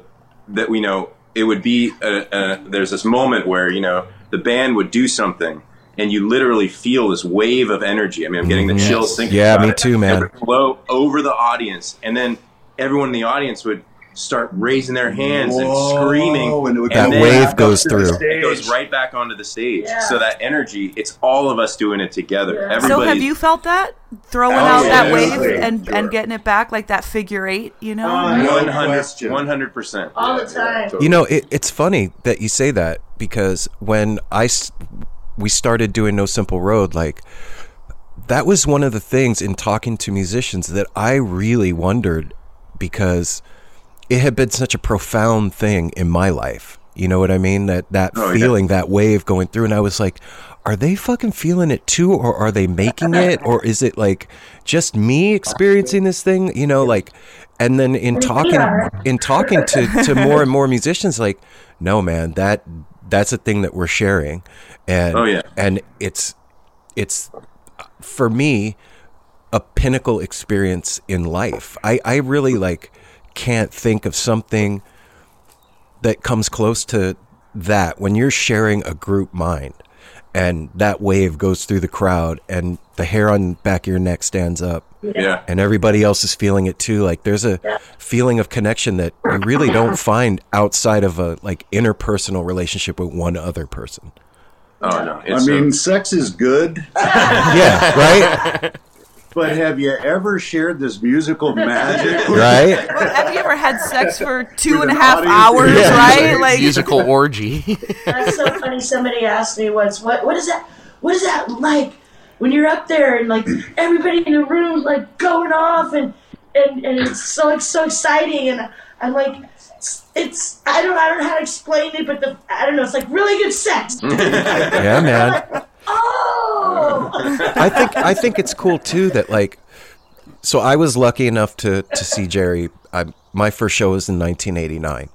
that we know it would be a, a, there's this moment where you know the band would do something and you literally feel this wave of energy. I mean, I'm getting the Mhm. chills thinking Yeah, about me it. too, man. It would flow over the audience, and then everyone in the audience would start raising their hands and screaming. and it That then wave goes through. stage. It goes right back onto the stage. Yeah. So that energy, it's all of us doing it together. Yeah. So have you felt that throwing out that wave and, Sure. and getting it back like that figure eight? You know. Oh, no 100 question. 100%. All the time. You know, it, it's funny that you say that because when I we started doing No Simple Road, like that was one of the things in talking to musicians that I really wondered because it had been such a profound thing in my life. You know what I mean? That that Oh, yeah. feeling, that wave going through, and I was like, are they fucking feeling it too, or are they making it, or is it like just me experiencing this thing? You know, like, and then in talking in talking to to <laughs> more and more musicians, like, no, man, that that's a thing that we're sharing, and Oh, yeah. and it's it's for me a pinnacle experience in life. I, I really like can't think of something that comes close to that when you're sharing a group mind and that wave goes through the crowd and the hair on the back of your neck stands up Yeah. and everybody else is feeling it too like there's a feeling of connection that you really don't find outside of a like interpersonal relationship with one other person Oh no. I mean, uh, sex is good. <laughs> yeah right <laughs> But have you ever shared this musical <laughs> magic? <laughs> Right? <laughs> Well, have you ever had sex for two With and a an half audience? hours, Yeah. right? Like musical orgy. That's so funny. Somebody asked me once, "What what is that? What is that like when you're up there and like everybody in the room's like going off and and, and it's so it's so exciting and I'm like." it's- It's I don't I don't know how to explain it, but the I don't know. It's like really good sex. yeah man oh, I think I think it's cool too that like so I was lucky enough to to see Jerry I, my first show was in 1989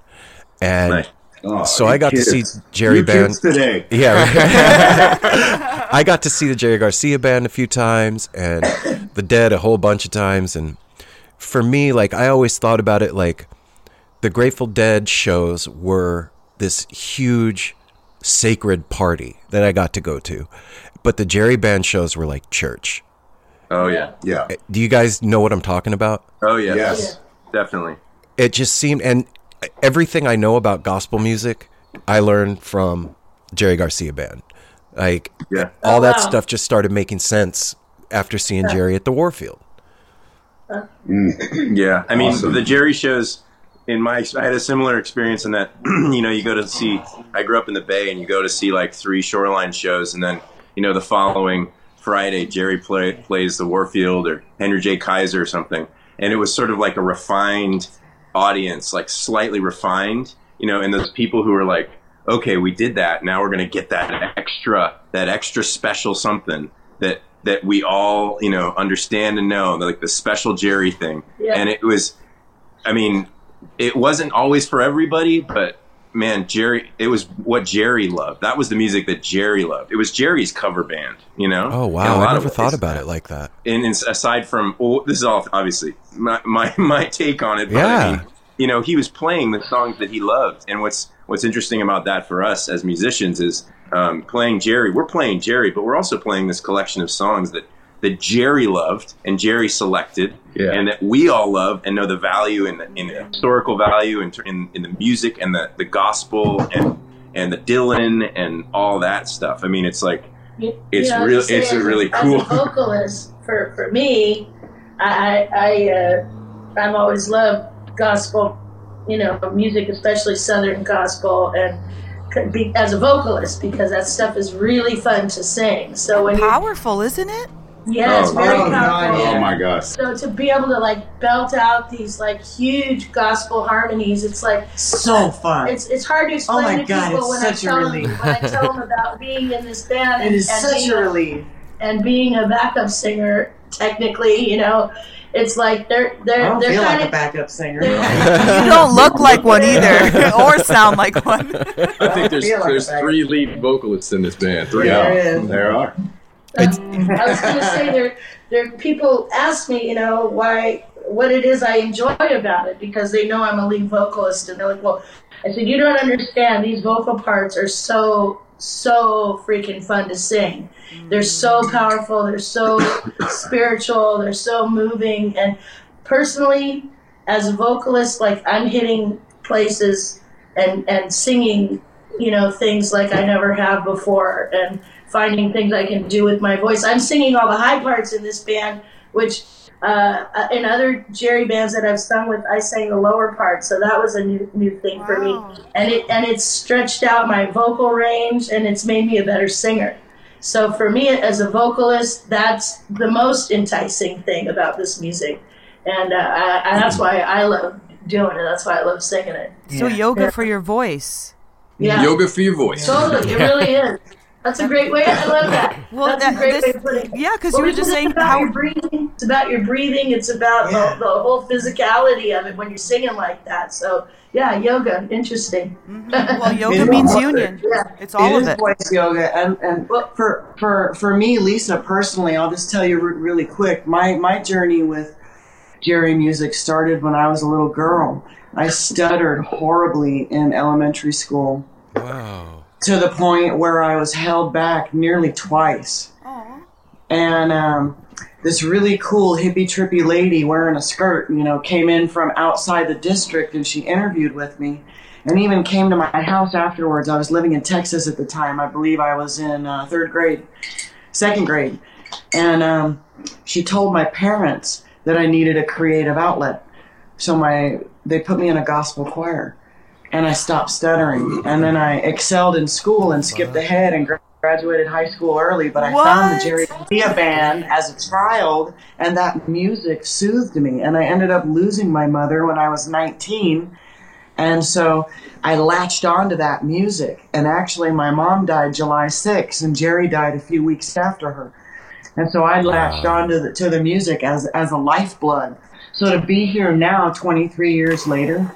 and Nice. Oh, so I got to see. Jerry You Band today. Yeah. <laughs> I got to see the Jerry Garcia band a few times and the Dead a whole bunch of times and for me like I always thought about it like the Grateful Dead shows were this huge sacred party that I got to go to. But the Jerry Band shows were like church. Oh yeah. Yeah. Eh, do you guys know what I'm talking about? Oh yeah. Yes. Definitely. It just seemed, and everything I know about gospel music, I learned from Jerry Garcia Band. Like, Yeah. all Oh, that wow. stuff just started making sense after seeing Jerry at the Warfield. Uh. Mm. Yeah, I mean Awesome. the Jerry shows. In my, I had a similar experience in that, <clears throat> you know, you go to see. I grew up in the Bay, and you go to see like three Shoreline shows, and then you know the following Friday, Jerry play, plays the Warfield or Henry J. Kaiser or something, and it was sort of like a refined audience, like slightly refined, you know, and those people who were like, okay, we did that, now we're going to get that extra, that extra special something that that we all, you know, understand and know, like the special Jerry thing, Yeah. and it was, I mean, it wasn't always for everybody, but man, Jerry, it was what Jerry loved. That was the music that Jerry loved. It was Jerry's cover band, you know. Oh, wow. I never thought about it like that. And, and aside from, well, this is all obviously my, my, <laughs> my take on it. I Yeah. mean, you know, he was playing the songs that he loved, and what's what's interesting about that for us as musicians is um, playing Jerry. We're playing Jerry, but we're also playing this collection of songs that that Jerry loved and Jerry selected, Yeah. and that we all love and know the value in the, in the historical value in, in in the music and the the gospel and and the Dylan and all that stuff. I mean, it's like It's you know, real- it's as really as cool. a <laughs> vocalist, for for me, I I, I uh, I've always loved gospel, you know, music, especially Southern gospel, and be as a vocalist because that stuff is really fun to sing. So when you're powerful, isn't it? Yeah, it's Oh, very oh, powerful. yeah. Oh my gosh. So to be able to like belt out these like huge gospel harmonies, it's like So fun. it's it's hard to oh, explain my to God, people it's when I such a tell them when I tell them about being in this band It and, is and such being a relief. and being a backup singer. Technically, you know, it's like they're they're don't they're feel kind like a of backup singer. <laughs> You don't look like one either, <laughs> or sound like one. I think there's feel like there's a bag. three lead vocalists in this band. Three. There Yeah, is. there are. <laughs> I was going to say there there people ask me, you know, why what it is I enjoy about it because they know I'm a lead vocalist and they're like, well, I said you don't understand. These vocal parts are so so freaking fun to sing. They're so powerful. They're so spiritual. They're so moving. And personally, as a vocalist, like I'm hitting places and and singing, you know, things like I never have before, and finding things I can do with my voice. I'm singing all the high parts in this band, which uh, uh, in other Jerry bands that I've sung with, I sang the lower part, so that was a new new thing for me, and it and it's stretched out my vocal range, and it's made me a better singer. So for me, as a vocalist, that's the most enticing thing about this music, and uh, I, I, that's why I love doing it. That's why I love singing it. So yoga for your voice. Yeah. Yoga for your voice. Totally, it <laughs> really is. That's a great way. I love that. <laughs> Well, That's that- a great this- way of putting it. yeah, 'cause Well, you were just saying it's about how- your breathing. It's about your breathing. It's about Yeah. the, the whole physicality of it when you're singing like that. So yeah, yoga, interesting. Mm-hmm. Well, <laughs> yoga means union. Yeah. It's all it of is it. voice yoga, and and for for for me, Lisa personally, I'll just tell you re- really quick. My my journey with Jerry music started when I was a little girl. I stuttered horribly in elementary school. Wow. To the point where I was held back nearly twice. And um, this really cool hippie trippy lady wearing a skirt, you know, came in from outside the district and she interviewed with me and even came to my house afterwards. I was living in Texas at the time. I believe I was in uh, third grade, second grade. And um, she told my parents that I needed a creative outlet. So my they put me in a gospel choir and I stopped stuttering. And then I excelled in school and skipped ahead and gra- graduated high school early. But I found the Jerry Garcia band as a child, and that music soothed me. And I ended up losing my mother when I was 19. And so I latched onto that music. And actually, my mom died July 6th, and Jerry died a few weeks after her. And so I latched onto the, to the music as, as a lifeblood. So to be here now, 23 years later,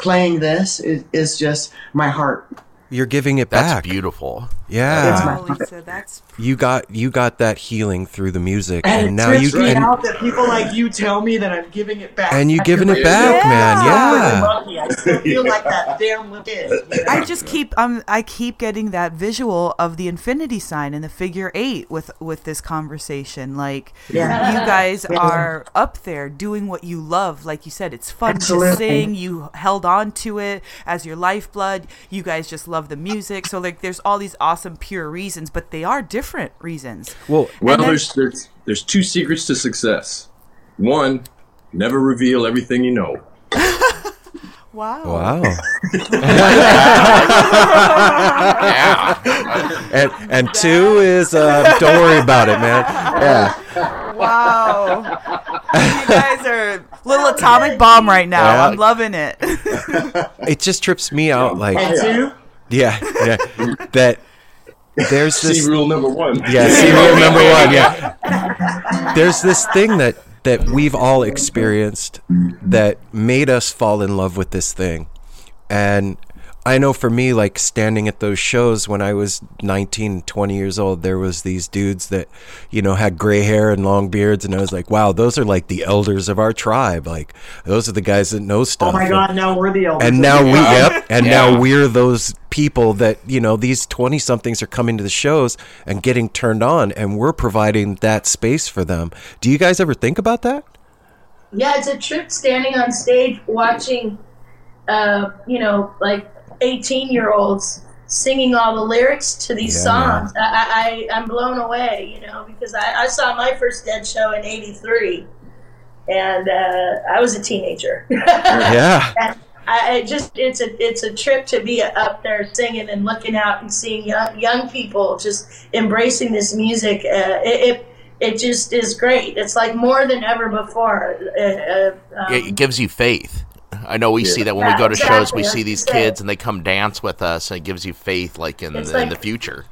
playing this is, is just my heart. You're giving it That's back. That's beautiful. Yeah. Wow, Lisa, that's You got you got that healing through the music, And, and it now you trips me and, out that people like you tell me that I'm giving it back. and you're giving it Like, back, man. I'm Yeah. really lucky. I still feel like that damn little kid. you know? I just keep um I keep getting that visual of the infinity sign and the figure eight with with this conversation. Like Yeah. you guys Yeah. are up there doing what you love. Like you said, it's fun to sing. You held on to it as your lifeblood. You guys just love the music. So like there's all these awesome pure reasons, but they are different reasons. Well, Well, then- there's there's there's two secrets to success. One, never reveal everything you know. <laughs> Wow. Wow. Yeah. <laughs> and and two is uh, don't worry about it, man. Yeah. Wow. you guys are a little atomic bomb right now. Yeah. I'm loving it. It just trips me out, like And two, yeah, yeah. That there's See this rule number one. Yeah, see rule <laughs> number one. Yeah, there's this thing that that we've all experienced that made us fall in love with this thing, and I know for me, like standing at those shows when I was 19, 20 years old, there was these dudes that, you know, had gray hair and long beards, and I was like, wow, those are like the elders of our tribe. Like those are the guys that know stuff. oh my And- God, now we're the elders. and now we yep and Yeah. now we're those people that you know these 20 somethings are coming to the shows and getting turned on and we're providing that space for them do you guys ever think about that Yeah, it's a trip standing on stage watching, uh, you know, like 18 year olds singing all the lyrics to these Yeah, songs. I, I, I'm blown away, you know, because I, I saw my first Dead show in 83 and uh, I was a teenager. <laughs> yeah And I, I just it's a it's a trip to be up there singing and looking out and seeing young, young people just embracing this music. Uh, it, it it just is great. It's like more than ever before. Uh, uh, um, it gives you faith. I know we see that when Yeah, we go to shows, we exactly. see these That's kids and they come dance with us, and it gives you faith, like in, It's the, in the future.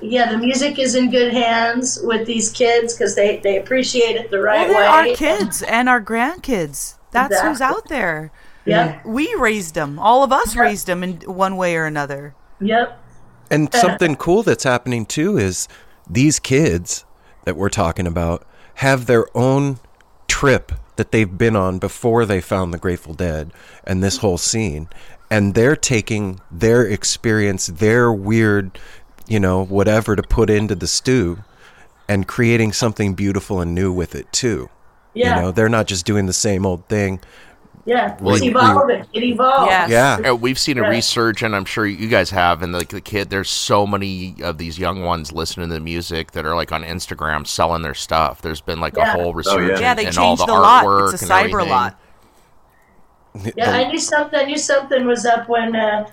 yeah, the music is in good hands with these kids because they they appreciate it the right well, way. our kids and our grandkids. That's who's out there. Yep, We raised them. All of us raised them in one way or another. yep. and <laughs> something cool that's happening too is these kids that we're talking about have their own trip that they've been on before they found the Grateful Dead and this whole scene. And they're taking their experience, their weird, you know, whatever to put into the stew and creating something beautiful and new with it too. Yeah, You know, they're not just doing the same old thing. Yeah. Well, it's we- It evolves. Yes. Yeah. Uh, We've seen a Yeah. resurgence. I'm sure you guys have, and like the kid, there's so many of these young ones listening to the music that are like on Instagram selling their stuff. There's been like a whole resurgence Yeah, they in all changed the a lot. It's a cyber lot. Yeah, I knew something. I knew something was up when uh, I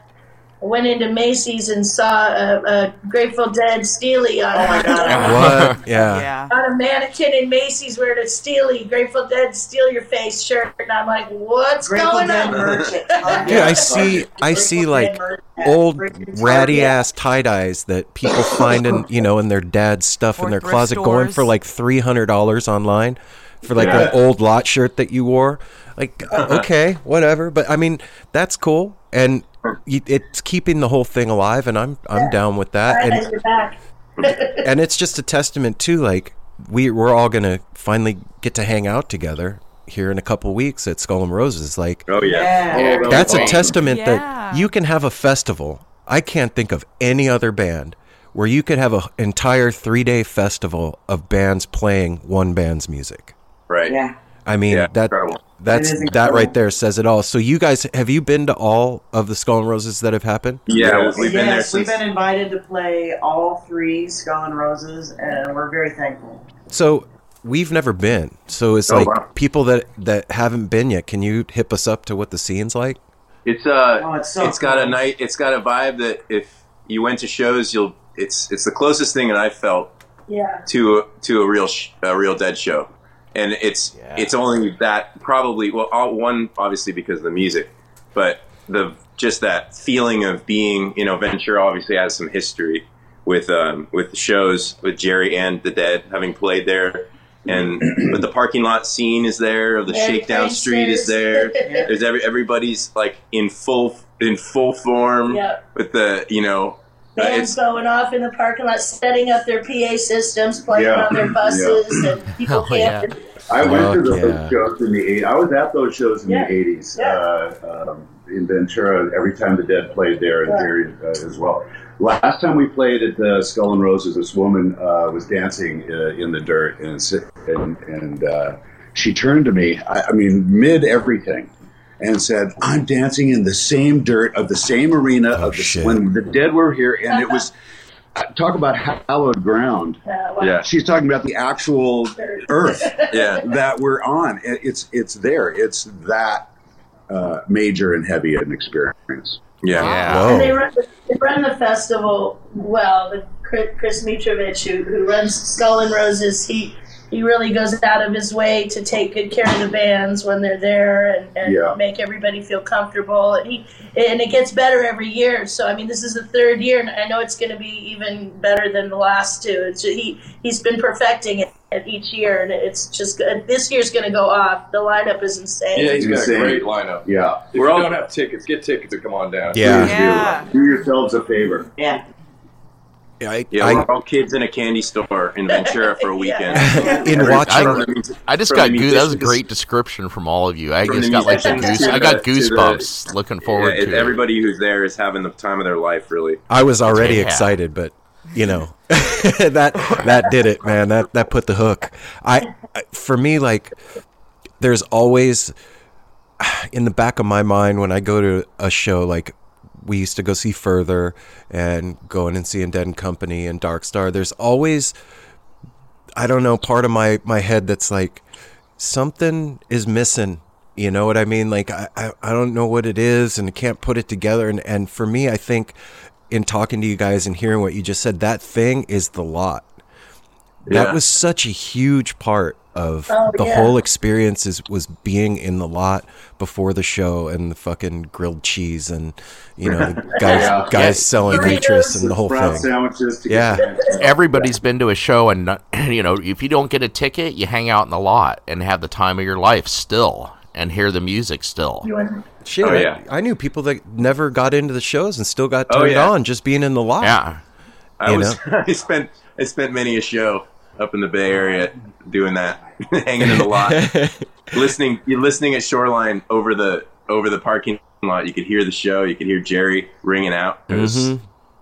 went into Macy's and saw a, a Grateful Dead Stealie on, Oh my God. What? <laughs> Yeah. Yeah. on a mannequin in Macy's wearing a Stealie Grateful Dead Steal Your Face shirt, and I'm like, what's Grateful going Dead on? merchant. <laughs> Yeah, I see. I see like old ratty ass tie dyes that people <laughs> find in you know in their dad's stuff Or in their thrift closet, going for like three hundred dollars online for like an old lot shirt that you wore. Like, <laughs> uh, okay, whatever. But I mean, that's cool, and it's keeping the whole thing alive, and I'm I'm down with that. Right And at your back. <laughs> and it's just a testament to like we we're all gonna finally get to hang out together here in a couple weeks at Skull and Roses. Like, Oh yeah. Yeah. That's a testament Yeah. that you can have a festival. I can't think of any other band where you could have an entire three day festival of bands playing one band's music. Right. Yeah. I mean Yeah, that incredible. That's that right there says it all. So you guys have you been to all of the Skull and Roses that have happened? Yeah, we've been there yes, we've been invited to play all three Skull and Roses, and we're very thankful. So we've never been. So it's Oh, like wow. people that that haven't been yet. Can you hip us up to what the scene's like? It's uh, Oh, it's so it's got a night. It's got a vibe that if you went to shows, you'll. It's it's the closest thing that I felt Yeah. to to a real sh- a real dead show, and it's it's only that probably well all, one obviously because of the music, but the just that feeling of being you know Ventura obviously has some history with um, with the shows with Jerry and the Dead having played there, and <clears throat> but the parking lot scene is there, or the Yeah, Shakedown Street is pranksters. there. <laughs> There's every everybody's like in full in full form Yep. with the you know. Bands it's going off in the parking lot, setting up their PA systems, playing Yeah. on their buses, and <laughs> people Oh, yeah. camping. I went to those yeah. shows in the eight. I was at those shows in Yeah. the eighties Yeah. uh, um, in Ventura. Every time the Dead played there, and Yeah. here uh, as well. Last time we played at uh, Skull and Roses, this woman uh, was dancing uh, in the dirt, and and, and uh, she turned to me. I, I mean, mid everything. And said, "I'm dancing in the same dirt of the same arena Oh, of the shit. when the dead were here, and it was <laughs> uh, talk about hallowed ground. Uh, wow. yeah She's talking about the actual earth <laughs> yeah that we're on. It's it's there. It's that uh, major and heavy an experience. yeah. Yeah. And they Whoa. run, they run the festival well. The Chris, Chris Mitrovich, who, who runs Skull and Roses, he he really goes out of his way to take good care of the bands when they're there and, and Yeah. make everybody feel comfortable. And he and it gets better every year. So I mean, this is the third year, and I know it's going to be even better than the last two. It's he he's been perfecting it each year, and it's just good. This year's going to go off. The lineup is insane. Yeah, he's got a great lineup. Yeah, If We're all- going to have tickets, get tickets to come on down. Yeah. Yeah. Do. do yourselves a favor. Yeah. I, Yeah, I- we're all kids in a candy store in Ventura for a <laughs> weekend. <laughs> in Every- watching from the <laughs> I just got the goose. That was a great description from all of you. I From just got like the goose. to I got the- to the- goosebumps. Looking forward yeah, to it- it. everybody who's there is having the time of their life, really. I was already Yeah. excited, but you know that that did it, man. That that put the hook. I I- for me like there's always <sighs> in the back of my mind when I go to a show like we used to go see Furthur and going and see seeing Dead and Company and Dark Star. There's always I don't know part of my my head that's like something is missing. You know what I mean? Like I, I, I don't know what it is and I can't put it together. And, and for me, I think in talking to you guys and hearing what you just said, that thing is the lot. That was such a huge part of Oh, the yeah. whole experience is was being in the lot before the show and the fucking grilled cheese and you know the <laughs> guys Yeah. guys Yeah. selling Burritos. waitress and the whole Sprout thing. sandwiches. To Yeah. Get Everybody's been to a show, and not- <clears throat> you know, if you don't get a ticket, you hang out in the lot and have the time of your life still, and hear the music still. Shit, Oh, I- yeah. I, knew people that never got into the shows and still got Oh, turned yeah. on just being in the lot. Yeah, I You was <laughs> I spent I spent many a show up in the Bay Area doing that, <laughs> hanging in the lot, <laughs> listening. You're listening at Shoreline over the over the parking lot. You could hear the show. You could hear Jerry ringing out. It was Mhm.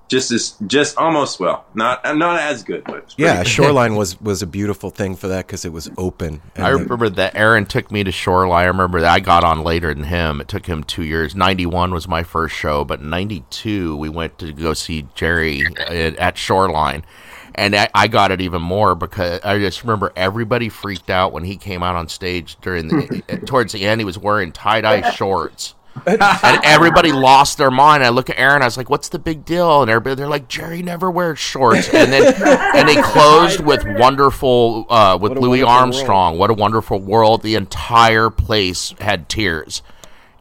just as just almost well, not not as good, but was Yeah, good. Shoreline was was a beautiful thing for that because it was open. and I the- remember that Aaron took me to Shoreline. I remember that I got on later than him. It took him two years. Ninety one was my first show, but ninety two we went to go see Jerry at, at Shoreline, and I, I got it even more because I just remember everybody freaked out when he came out on stage during the <laughs> towards the end. He was wearing tie dye shorts. <laughs> and everybody lost their mind. I look at Aaron. I was like, "What's the big deal?" And everybody, they're like, "Jerry never wears shorts." And then, and they <laughs> closed with "Wonderful" uh, with Louis Wonderful Armstrong. What a wonderful world! The entire place had tears,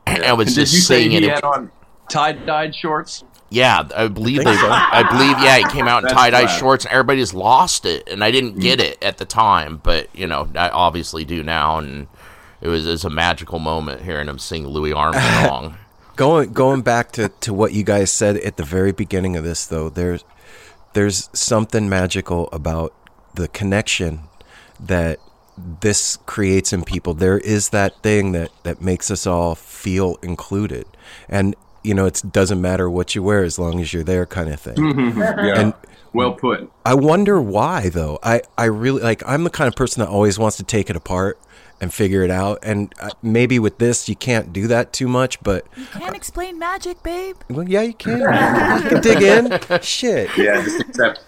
and I was And did just you say singing. he it. had on tie-dyed shorts? Yeah, I believe think they. so. I believe yeah, he came out in tie dye shorts, and everybody just lost it. And I didn't get mm. it at the time, but you know, I obviously do now. And it was, it was a magical moment hearing him sing Louis Armstrong. <laughs> going going back to, to what you guys said at the very beginning of this though there's there's something magical about the connection that this creates in people. There is that thing that that makes us all feel included, and you know it doesn't matter what you wear as long as you're there, kind of thing. yeah. And well put. I wonder why though. I I really like. I'm the kind of person that always wants to take it apart and figure it out. And uh, maybe with this, you can't do that too much, but You can't explain magic, babe. well, yeah, you can. you can dig in. <laughs> Shit. Yeah, just accept.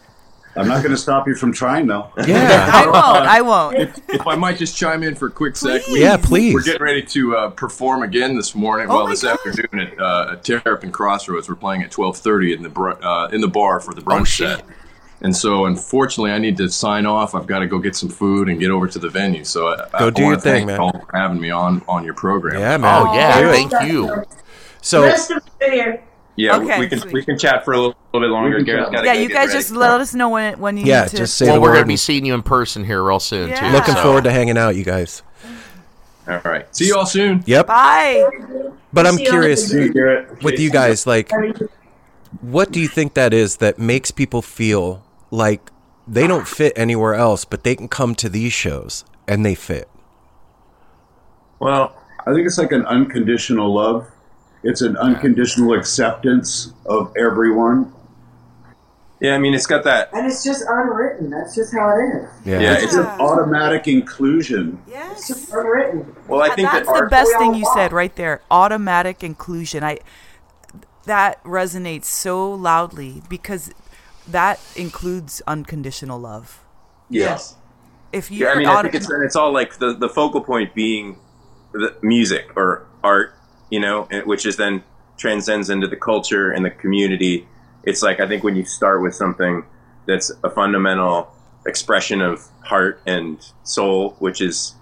I'm not going to stop you from trying, though. <laughs> Yeah. <laughs> I won't. I won't. If, if I might just chime in for a quick sec. Please. Yeah, please. We're getting ready to uh, perform again this morning. Oh well, this God. afternoon at, uh, at Terrapin Crossroads. We're playing at 12:30 in the br- uh, in the bar for the Oh, brunch set. And so, unfortunately, I need to sign off. I've got to go get some food and get over to the venue. So, I, Go I do wanna your thing, thank man. for having me on on your program. Yeah, man. Oh, yeah, thank you. So Rest of it here. Yeah, Okay, we can sweet. we can chat for a little, little bit longer. We can Garrett's chat. gotta Yeah, go you guys just let us know when when you yeah, need to. just say Well, the we're word. going to be seeing you in person here real soon, Yeah. too. Looking so- forward to hanging out, you guys. All right. See you all soon. Yep. Bye. But I'm See you curious the- Garrett. with you guys, like, what do you think that is that makes people feel like they don't fit anywhere else, but they can come to these shows and they fit? Well, I think it's like an unconditional love. It's an unconditional acceptance of everyone. yeah, I mean, it's got that. And it's just unwritten. That's just how it is. Yeah. Yeah, It's it's. an automatic inclusion. It's Yes. just unwritten. Well, I think That's that the best thing you want. said right there. Automatic inclusion. I that resonates so loudly because that includes unconditional love. Yes. If you're Yeah, I mean, I think it's and it's all like the the focal point being the music or art, you know, which is then transcends into the culture and the community. It's like I think when you start with something that's a fundamental expression of heart and soul, which is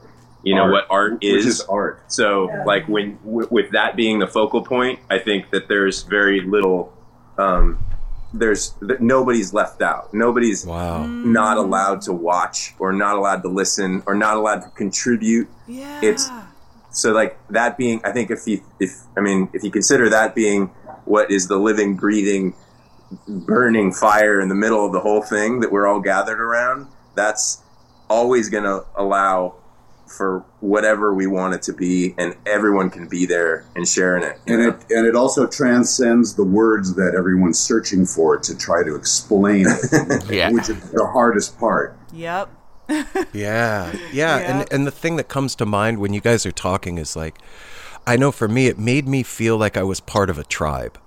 you know Art, what art which is. is art. So, like when w- with that being the focal point, I think that there's very little. Um, there's that nobody's left out. Nobody's Wow. not allowed to watch or not allowed to listen or not allowed to contribute. yeah. It's so like that being. I think if you if I mean if you consider that being what is the living, breathing, burning fire in the middle of the whole thing that we're all gathered around, that's always going to allow for whatever we want it to be, and everyone can be there and sharing it. And know? it and it also transcends the words that everyone's searching for to try to explain it, <laughs> Yeah. which is the hardest part. Yep. Yeah, yeah, <laughs> Yeah. and and the thing that comes to mind when you guys are talking is like, I know for me, it made me feel like I was part of a tribe.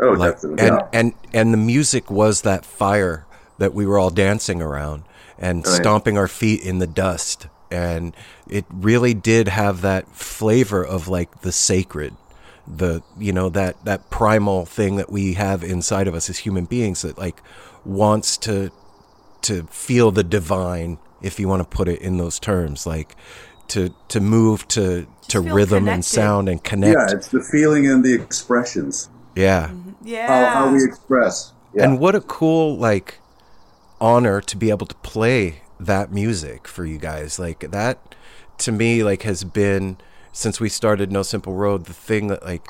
oh, like, definitely. and and and the music was that fire that we were all dancing around and yeah. stomping our feet in the dust, and it really did have that flavor of like the sacred, the you know that that primal thing that we have inside of us as human beings that like wants to to feel the divine if you want to put it in those terms like to to move to to feel rhythm and sound and connect. Yeah, it's the feeling and the expressions. yeah Yeah. How, how we express. Yeah. and what a cool like honor to be able to play that music for you guys like that to me like has been since we started no simple road the thing that like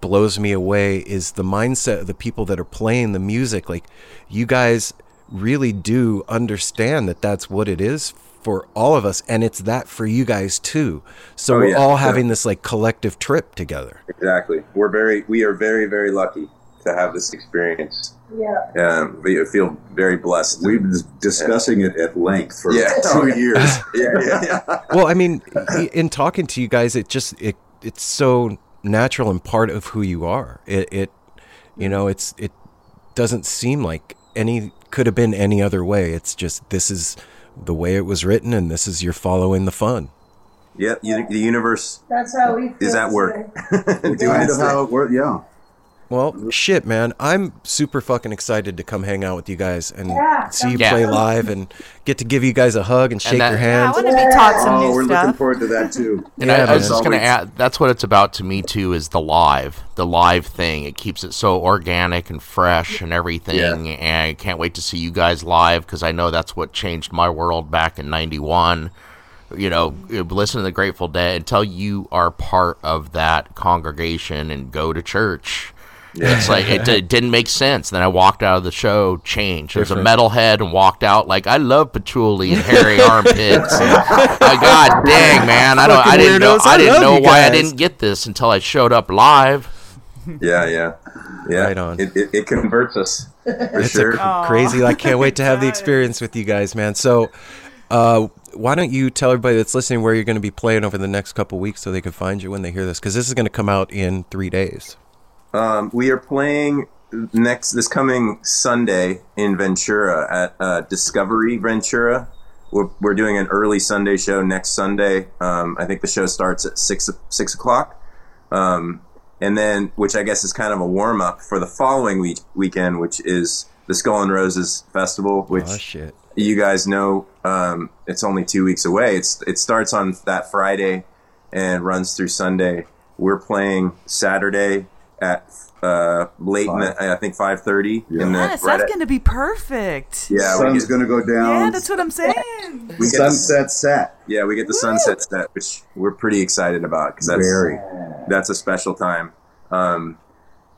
blows me away is the mindset of the people that are playing the music like you guys really do understand that that's what it is for all of us and it's that for you guys too so Oh, we're yeah, all sure. having this like collective trip together exactly. We're very, we are very, very lucky to have this experience. Yeah. Um, we feel very blessed. We've been discussing it at length for Yeah. two Oh, <laughs> yeah. years. yeah, <laughs> yeah, yeah. well i mean in talking to you guys it just it it's so natural and part of who you are it it you know it's it doesn't seem like any could have been any other way it's just this is the way it was written and this is you're following the fun Yeah, the universe That's how we feel. is at work. today. <laughs> Doing kind its of how it worked. Yeah. Well shit man i'm super fucking excited to come hang out with you guys and Yeah, see you Yeah. play live and get to give you guys a hug and shake that- your Yeah, I hands want to be taught some Oh, new we're looking forward to that too. <laughs> And Yeah, I, I was just going to add, that's what it's about to me too, is the live, the live thing. It keeps it so organic and fresh and everything. Yeah. And I can't wait to see you guys live because I know that's what changed my world back in '91. You know, listen to the Grateful Dead until you are part of that congregation and go to church. It's like it, <laughs> d- didn't make sense. Then I walked out of the show, changed. There's a Different. metalhead, and walked out like I love patchouli and hairy <laughs> armpits. And, uh, God dang, man! I don't. I didn't know. I I didn't know why I didn't get this until I showed up live. Yeah, yeah, yeah. Right on. It, it, it converts us for it's sure. a cr- crazy. I can't wait to have the experience with you guys, man. So, uh, why don't you tell everybody that's listening where you're going to be playing over the next couple weeks so they can find you when they hear this? Because this is going to come out in three days. Um, we are playing next this coming Sunday in Ventura at uh, Discovery Ventura. We're, we're doing an early Sunday show next Sunday. Um, I think the show starts at six six o'clock, um, and then which I guess is kind of a warm up for the following week weekend, which is the Skull and Roses Festival, which Oh shit! you guys know um, it's only two weeks away. It's it starts on that Friday and runs through Sunday. We're playing Saturday at uh, late, in the, I think five thirty. In the, Yes, right that's at- going to be perfect. Yeah, we Sun's get- going to go down. Yeah, that's what I'm saying. <laughs> we get the- Sunset set. yeah, we get the sunset set, which we're pretty excited about because that's Very. that's a special time. Um,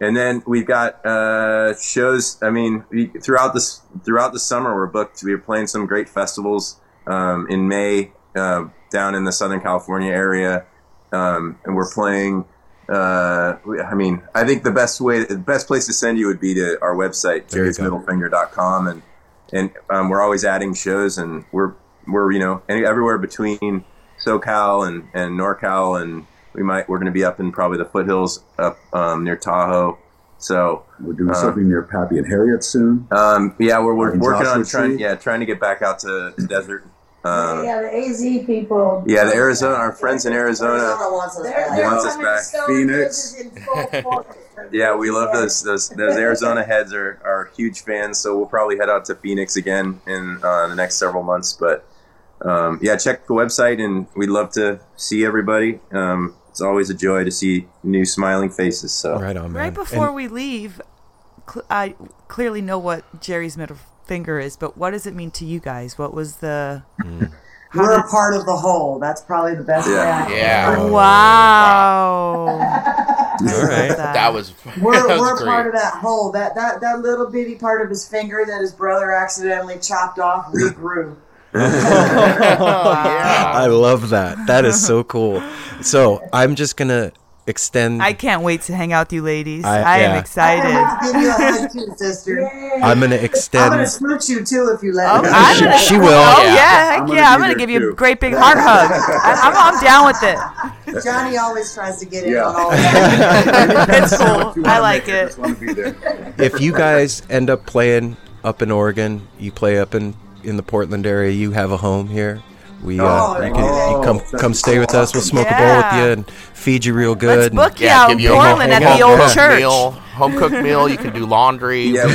and then we've got uh, shows. I mean, we, throughout this throughout the summer, we're booked. We're playing some great festivals um, in May uh, down in the Southern California area, um, and we're playing. Uh, I mean, I think the best way, the best place to send you would be to our website, There you go. jerrysmiddlefinger.com, and and um, we're always adding shows, and we're we're you know any, everywhere between SoCal and and NorCal, and we might we're going to be up in probably the foothills up um, near Tahoe. So We're doing uh, something near Pappy and Harriet soon. Um, yeah, we're, we're In working on trying yeah trying to get back out to the desert. Uh, yeah, the AZ people. yeah, the Arizona, our friends in Arizona. wants us They're, back. Wants us coming back. to Phoenix. Roses in full force. <laughs> Yeah, we love those those those Arizona heads are, are huge fans. So we'll probably head out to Phoenix again in uh, the next several months. But um, yeah, check the website, and we'd love to see everybody. Um, it's always a joy to see new smiling faces. So Right on, man. Right before And- we leave, cl- I clearly know what Jerry's middle finger is, but what does it mean to you guys? What was the. Mm. How We're did- a part of the whole. That's probably the best Yeah. way. I- Yeah. Wow. All right. <laughs> That was We're, that we're was a part of that whole. That, that that little bitty part of his finger that his brother accidentally chopped off regrew. <laughs> <laughs> I love that. That is so cool. So I'm just gonna extend. I can't wait to hang out with you ladies. I- I, am yeah. I excited. can't wait to give you a hug too, sister. I'm gonna extend. I'm gonna smooch you too if you let Oh, me. I'm She- gonna, she will. Oh Yeah. yeah, heck I'm gonna yeah! I'm gonna there give you a great big heart hug. <laughs> I, I'm, I'm down with it. Johnny always tries to get in Yeah. on all that. <laughs> It's cool. I like make it. just wanna be there. if you guys end up playing up in Oregon, you play up in in the Portland area. You have a home here. We uh, Oh, you, can, you oh, come come stay with us. We'll smoke a bowl with you and feed you real Let's good. and- book you Yeah, out give in you a Portland home- at the old cooked church. meal, home cooked meal. You can do laundry. yeah,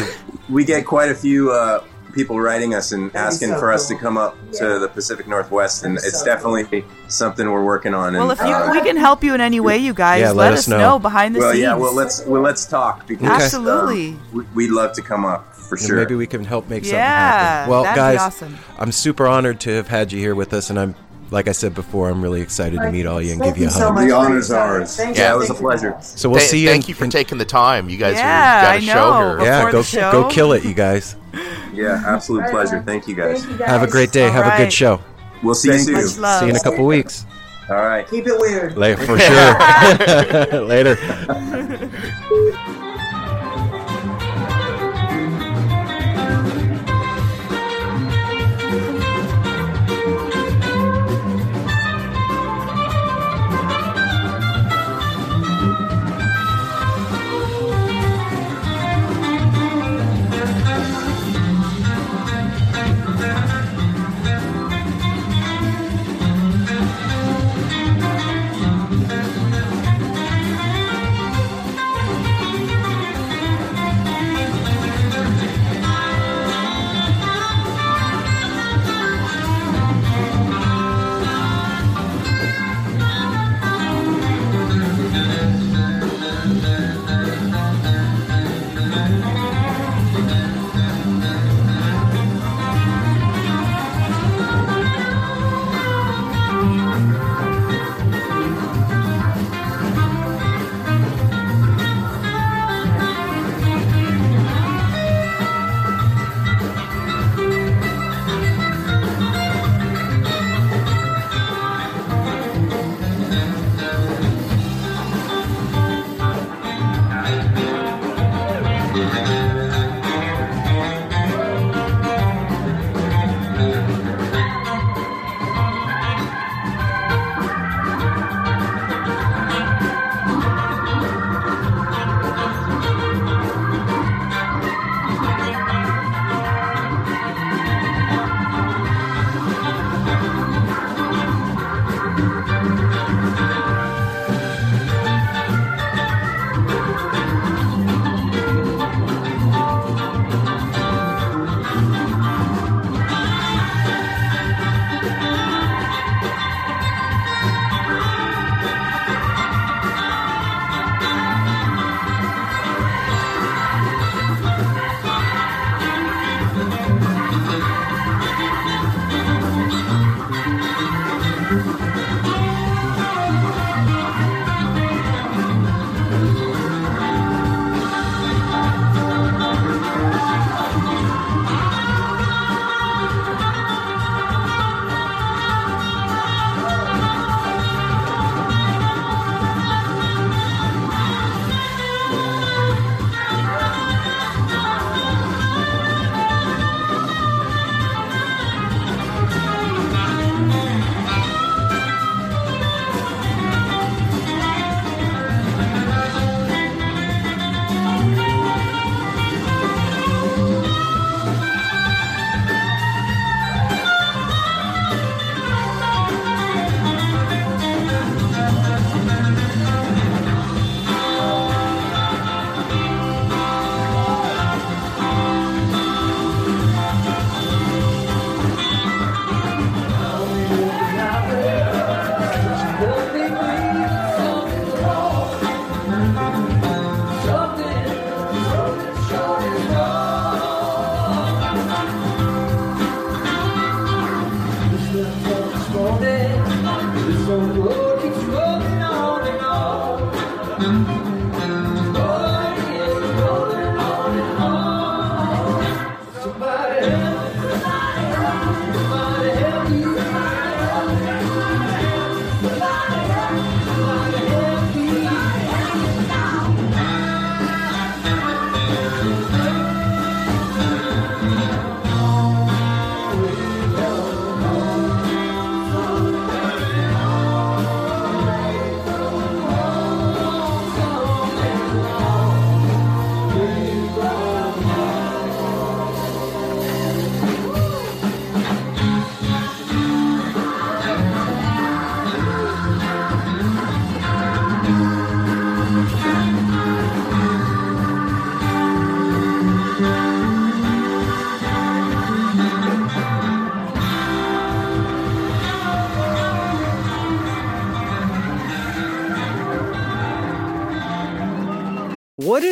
we, we get quite a few uh, people writing us and asking so for us to come up Yeah. to the Pacific Northwest, and That'd it's so definitely something we're working on. Well, and, if you, uh, we can help you in any way, you guys, Yeah, let, let us us know. know. behind the well, scenes. yeah, well, let's well let's talk because Absolutely. um, we'd love to come up for and sure. Maybe we can help make something happen. Well, that'd guys, be awesome. I'm super honored to have had you here with us, and I'm like I said before, I'm really excited to meet all you and Thank give you a so hug. much The honor's your ours. Thank Yeah, you, it was a thank you, pleasure. guys. So we'll Th- see you. Thank in- you for in- taking the time. You guys Yeah, are, got a I show know. here. Yeah, go show. go kill it, you guys. yeah, absolute Right pleasure. Thank you guys. Thank you guys. Have a great day. All Have a good show. We'll see you Thank soon. you. Much love. See you in a couple weeks. All right. Keep it weird. Later, for <laughs> sure. <laughs> <laughs> Later.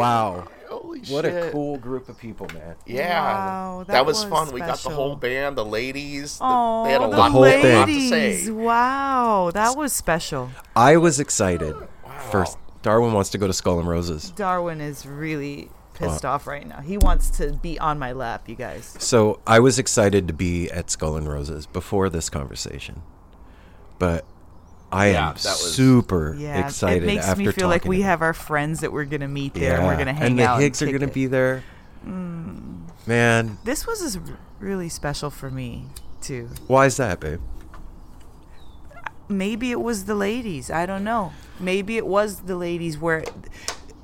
Wow. Holy what a cool group of people, man. Yeah, Wow, that, that was, was fun. We got the whole band, the ladies. the- Oh, they had a the lot, whole lot thing. to ladies! say. Wow, that was special. I was excited. First, Darwin wants to go to Skull and Roses. Darwin is really pissed Wow. off right now. He wants to be on my lap, you guys. So I was excited to be at Skull and Roses before this conversation, but I Yeah, am that was- super Yeah, excited it makes after me feel like we have our friends that we're gonna meet there and we're gonna hang out. and the out. Higgs are gonna it. be there. Mm. Man, This was really special for me too. why is that, babe? maybe it was the ladies. I don't know. Maybe it was the ladies where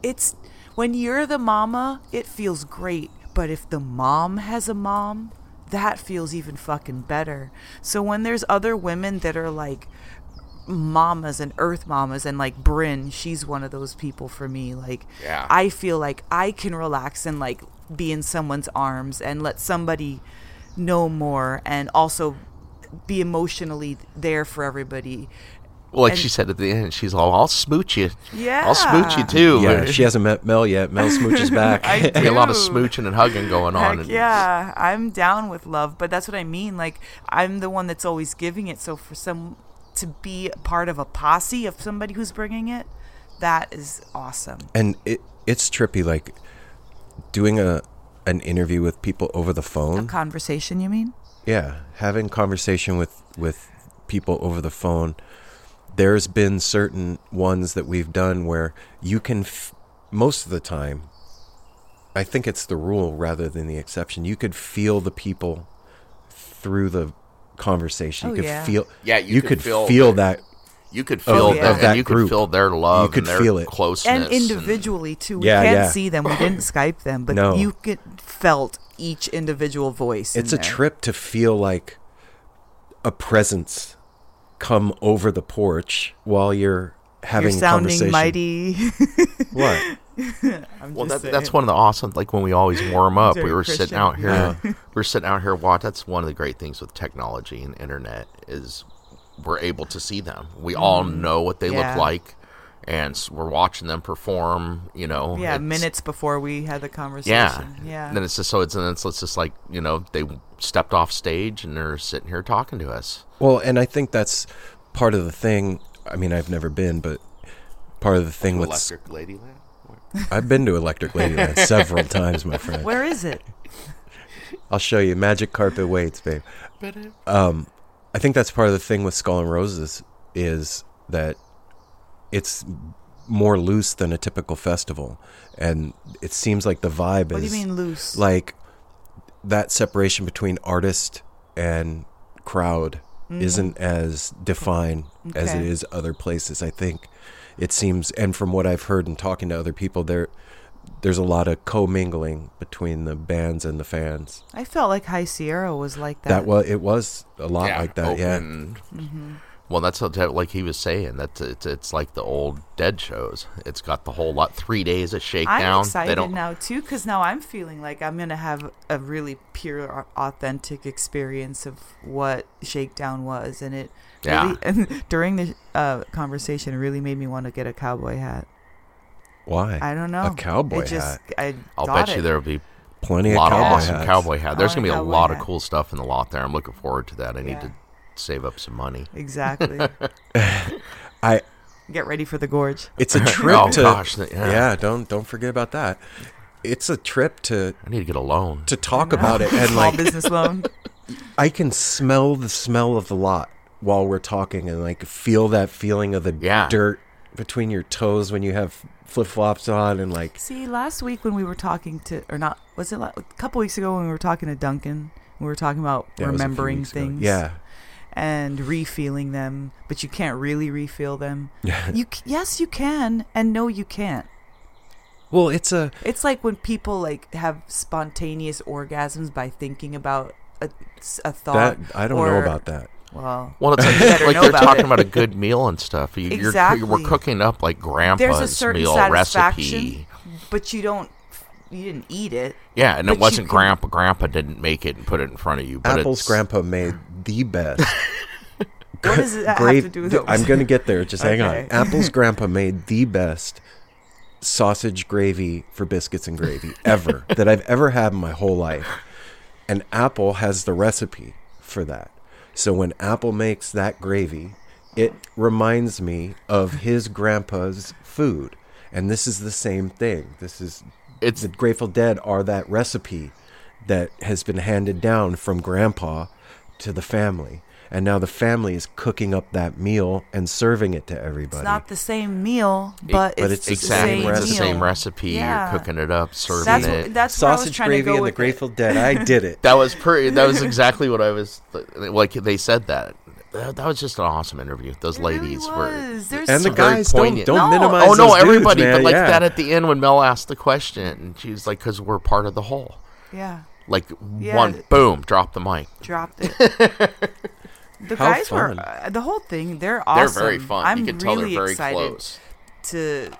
it's when you're the mama, it feels great. But if the mom has a mom, that feels even fucking better. So when there's other women that are like mamas and earth mamas and like Bryn, she's one of those people for me. Like Yeah. I feel like I can relax and like be in someone's arms and let somebody know more and also be emotionally there for everybody. Well, like And- she said at the end, she's all, "I'll smooch you. Yeah. I'll smooch you too." Yeah, she hasn't met Mel yet. Mel smooches <laughs> back. I Be a lot of smooching and hugging going on. Heck and- yeah, I'm down with love, but that's what I mean. Like I'm the one that's always giving it. So for some to be part of a posse of somebody who's bringing it, that is awesome. and it it's trippy, like doing a an interview with people over the phone. A Conversation, you mean? Yeah, having conversation with with people over the phone. There's been certain ones that we've done where you can, f- most of the time, I think it's the rule rather than the exception. You could feel the people through the conversation. Oh, you could yeah. feel. Yeah, you could could feel feel that. you could of- feel of that- and you could feel their love You could and their feel it. closeness And and- individually too. We Yeah, can't yeah. see them. We didn't Skype them, but No. you could, felt each individual voice. in It's a there. trip to feel like a presence come over the porch while you're having You're a sounding conversation. mighty. What? <laughs> <laughs> I'm well, just that, that's one of the awesome. Like when we always warm up, we Very were sitting out here. Yeah. <laughs> we were sitting out here. Watch. That's one of the great things with technology and internet is we're able to see them. We all Mm. know what they Yeah. look like, and we're watching them perform. You know, yeah, minutes before we had the Yeah. conversation. Yeah. Then it's just so it's and it's, it's just like you know they stepped off stage and they're sitting here talking to us. Well, and I think that's part of the thing. I mean, I've never been, but part of the thing with Electric Ladyland. I've been to Electric Ladyland <laughs> several times, my friend. Where is it? I'll show you. Magic carpet waits, babe. Um, I think that's part of the thing with Skull and Roses is that it's more loose than a typical festival, and it seems like the vibe is What do you mean loose? like that separation between artist and crowd Mhm. isn't as defined as it is other places. I think it seems, and from what I've heard and talking to other people, there there's a lot of commingling between the bands and the fans. I felt like High Sierra was like that. That was it was a lot Yeah, like that. open. Mhm. Well, that's what, like he was saying. That's it's it's like the old Dead shows. It's got the whole lot three days of shakedown. I'm shakedown. excited they don't. now too because now I'm feeling like I'm gonna have a really pure, authentic experience of what Shakedown was, and it Yeah. really. <laughs> During the uh, conversation, really made me want to get a cowboy hat. Why? I don't know. A cowboy It just- hat. I I'll got bet you there'll be Plenty a of lot of cowboy awesome hats. cowboy hat. There's gonna be a cowboy lot of cool stuff in the lot there. I'm looking forward to that. I need to save up some money. Exactly. <laughs> I Get ready for the gorge. It's a <laughs> trip Oh, to gosh, yeah. yeah. Don't don't forget about that. It's a trip to. I need to get a loan to talk about it and like business loan. I can smell the smell of the lot while we're talking and like feel that feeling of the Yeah. dirt between your toes when you have flip flops on and like See, last week when we were talking to, or not, was it la- a couple weeks ago when we were talking to Duncan? We were talking about Yeah, it was a few remembering weeks ago. things. Yeah. and refeeling them, but you can't really refill them. You yes you can, and no you can't. Well, it's a It's like when people like have spontaneous orgasms by thinking about a, a thought. that I don't know about that. Well, Well, it's <laughs> you like, better like know they're talking it. about a good meal and stuff. You, You're, Exactly. we're cooking up like There's grandpa's a certain meal satisfaction, recipe. but you don't. You didn't eat it. Yeah, and it wasn't can- grandpa. Grandpa didn't make it and put it in front of you. But Apple's it's, grandpa made the best. <laughs> What does that have to do with I'm going to get there. Just hang on. Apple's <laughs> grandpa made the best sausage gravy for biscuits and gravy ever that I've ever had in my whole life. And Apple has the recipe for that. So when Apple makes that gravy, it reminds me of his grandpa's food. And this is the same thing. This is it's the Grateful Dead are that recipe that has been handed down from grandpa to the family. And now the family is cooking up that meal and serving it to everybody. It's not the same meal, but, but it's, it's the the exactly same it's the same recipe. Yeah. You're cooking it up, serving That's it. what- that's where I was Sausage trying to gravy go and the with it. Grateful Dead. I did it. <laughs> That was pretty. That was exactly what I was like. They said that. That, that was just an awesome interview. Those ladies were. There's And the very guys don't- don't No. minimize Oh no, those dudes, everybody. man, but like yeah. that at the end when Mel asked the question, and she was like, "Because we're part of the whole." Yeah. Like Yeah. one boom, drop the mic. Dropped it. <laughs> the How guys were uh, the whole thing. They're awesome. They're very fun. You I'm can tell they're really very excited close. to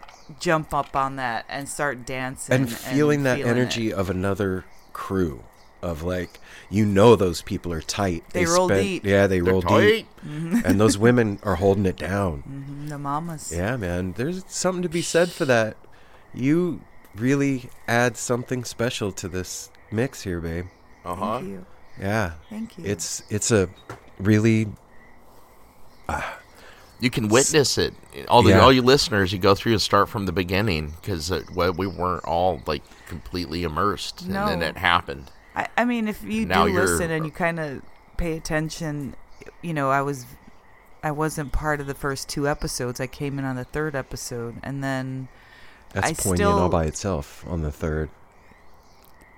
jump up on that and start dancing and feeling that feeling it. energy of another crew of like you know those people are tight. They roll deep. Yeah, they They're roll tight. deep, Mhm. and those women are holding it down. <laughs> Mhm, the mamas. Yeah, man. There's something to be said for that. You really add something special to this mix here, babe. Uh huh. Yeah. Thank you. It's it's a really <sighs> You can witness it. All the Yeah. all you listeners, you go through and start from the beginning because uh, we weren't all like completely immersed, and then it happened. I, I mean, if you Now do listen and you kind of pay attention, you know, I was, I wasn't part of the first two episodes. I came in on the third episode, and then that's I poignant still, all by itself on the third.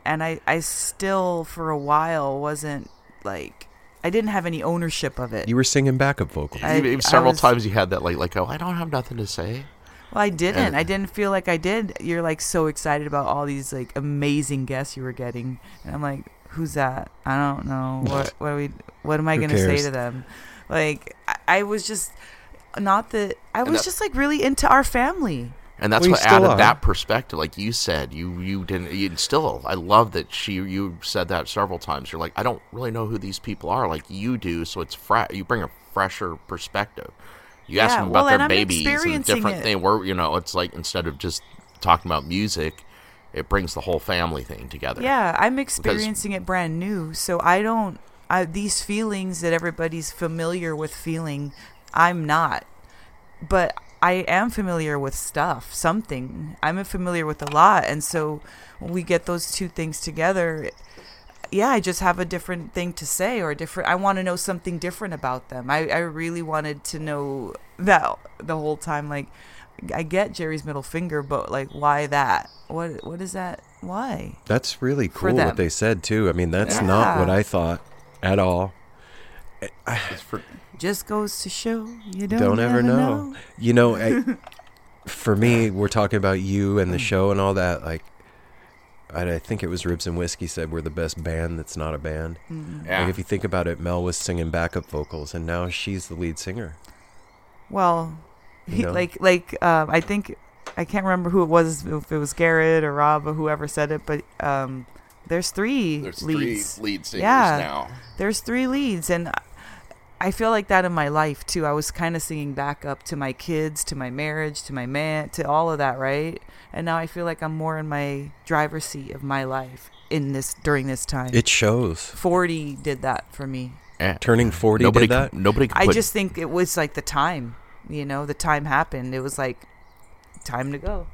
and I, I still for a while wasn't like, I didn't have any ownership of it. You were singing backup vocals. I- Even I several was- times you had that like like oh I don't have nothing to say. Well, I didn't. And- I didn't feel like I did. You're like so excited about all these like amazing guests you were getting, and I'm like, who's that? I don't know. <laughs> What what are we? What am I gonna say to them? Like I, I was just not that. I was that- just like really into our family. And that's Well, what added are. that perspective. Like you said, you you didn't. You still, I love that she. You said that several times. You're like, I don't really know who these people are, like you do. So it's fresh. You bring a fresher perspective. You ask them about well, their I'm babies and different it. thing. Where you know, it's like instead of just talking about music, it brings the whole family thing together. Yeah, I'm Because- experiencing it brand new, so I don't. I, these feelings that everybody's familiar with feeling, I'm not. But I am familiar with stuff, something. I'm familiar with a lot, and so when we get those two things together, yeah, I just have a different thing to say or a different. I want to know something different about them. I, I really wanted to know that the whole time. Like, I get Jerry's middle finger, but like, why that? What what is that? Why? That's really cool what they said too. I mean, that's not what I thought at all. Just goes to show you don't, Don't, ever never know. You know, I, <laughs> for me, we're talking about you and the show and all that. Like, I, I think it was Ribs and Whiskey said we're the best band that's not a band. Mhm. Yeah. Like if you think about it, Mel was singing backup vocals, and now she's the lead singer. Well, You he, know? like like um, I think I can't remember who it was if it was Garrett or Rob or whoever said it, but um, there's three There's three leads. lead singers yeah, now. There's three leads, and I- I feel like that in my life too. I was kind of singing back up to my kids, to my marriage, to my man, to all of that, right? And now I feel like I'm more in my driver's seat of my life in this during this time. It shows. Forty did that for me. Yeah. Turning forty Nobody did that. could- nobody could I put- just think it was like the time, you know, the time happened. It was like time to go.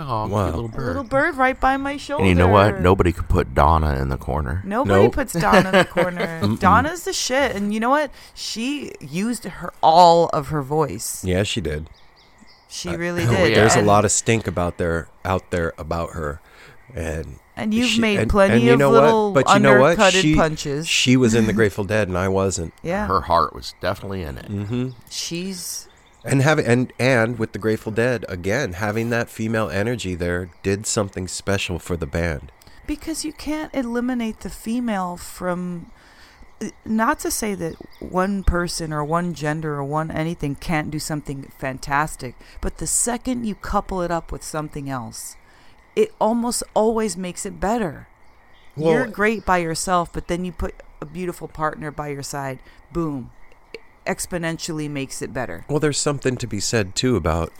Oh, Wow. cute little A bird. little bird right by my shoulder. And you know what? Nobody could put Donna in the corner. Nobody Nope. puts Donna in the <laughs> corner. Donna's the shit, and you know what? She used her all of her voice. Yeah, she did. She really <laughs> Oh, did. There's a lot of stink about there out there about her, and And you've She- made and- plenty and you of know little what? But you know what? undercutted She, punches. She was in the <laughs> Grateful Dead, and I wasn't. Yeah. Her heart was definitely in it. Mm-hmm. She's And having and and with the Grateful Dead again, having that female energy there did something special for the band. because you can't eliminate the female from not to say that one person or one gender or one anything can't do something fantastic but the second you couple it up with something else it almost always makes it better Well- you're great by yourself but then you put a beautiful partner by your side boom exponentially makes it better Well, there's something to be said too about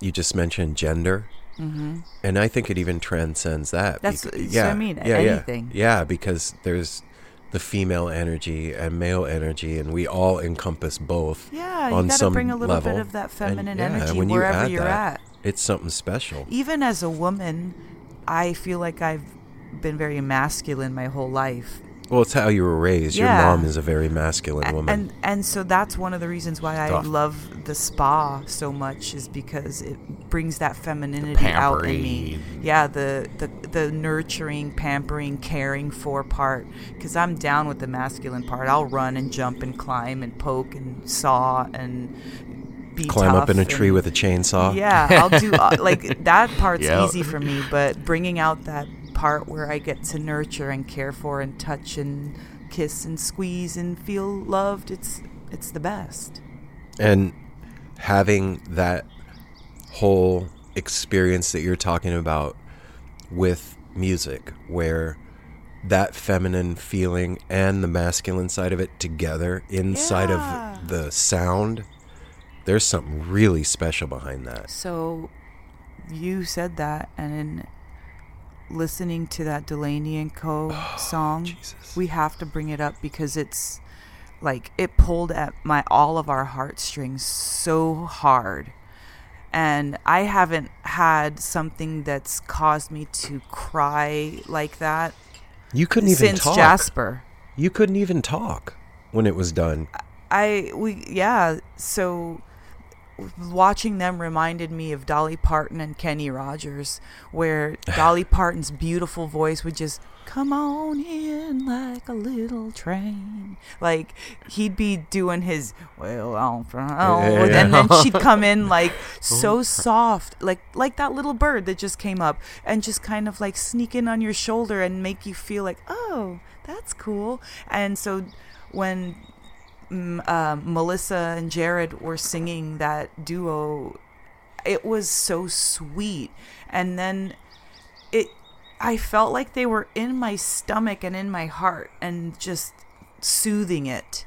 you just mentioned gender. Mhm. And I think it even transcends that. That's- bec- that's what I mean, Yeah, yeah, anything. yeah, because there's the female energy and male energy, and we all encompass both. Yeah, you on gotta some bring a little bit of that And, feminine yeah, energy you wherever you're that, at. It's something special. even as a woman, I feel like I've been very masculine my whole life. Well, it's how you were raised. Yeah. Your mom is a very masculine woman. And and so that's one of the reasons why I love the spa so much is because it brings that femininity out in me. Yeah, the the the nurturing, pampering, caring for part cuz I'm down with the masculine part. I'll run and jump and climb and poke and saw and be Climb up in a tree with a chainsaw. Yeah, I'll do uh, <laughs> like that part's Yep. easy for me, but bringing out that part where I get to nurture and care for and touch and kiss and squeeze and feel loved, it's it's the best. and having that whole experience that you're talking about with music where that feminine feeling and the masculine side of it together inside of the sound there's something really special behind that. So you said that and in listening to that Delaney and Co Oh, song, we have to bring it up because it's like it pulled at my all of our heartstrings so hard. And I haven't had something that's caused me to cry like that. you couldn't even since talk Jasper. you couldn't even talk when it was done I we yeah, so watching them reminded me of Dolly Parton and Kenny Rogers where <laughs> Dolly Parton's beautiful voice would just come on in like a little train. Like he'd be doing his well from Yeah, yeah. and then she'd come in <laughs> like so soft, like like that little bird that just came up and just kind of like sneak in on your shoulder and make you feel like, "Oh, that's cool." And so when uh, Melissa and Jared were singing that duo, it was so sweet. And then it, I felt like they were in my stomach and in my heart and just soothing it.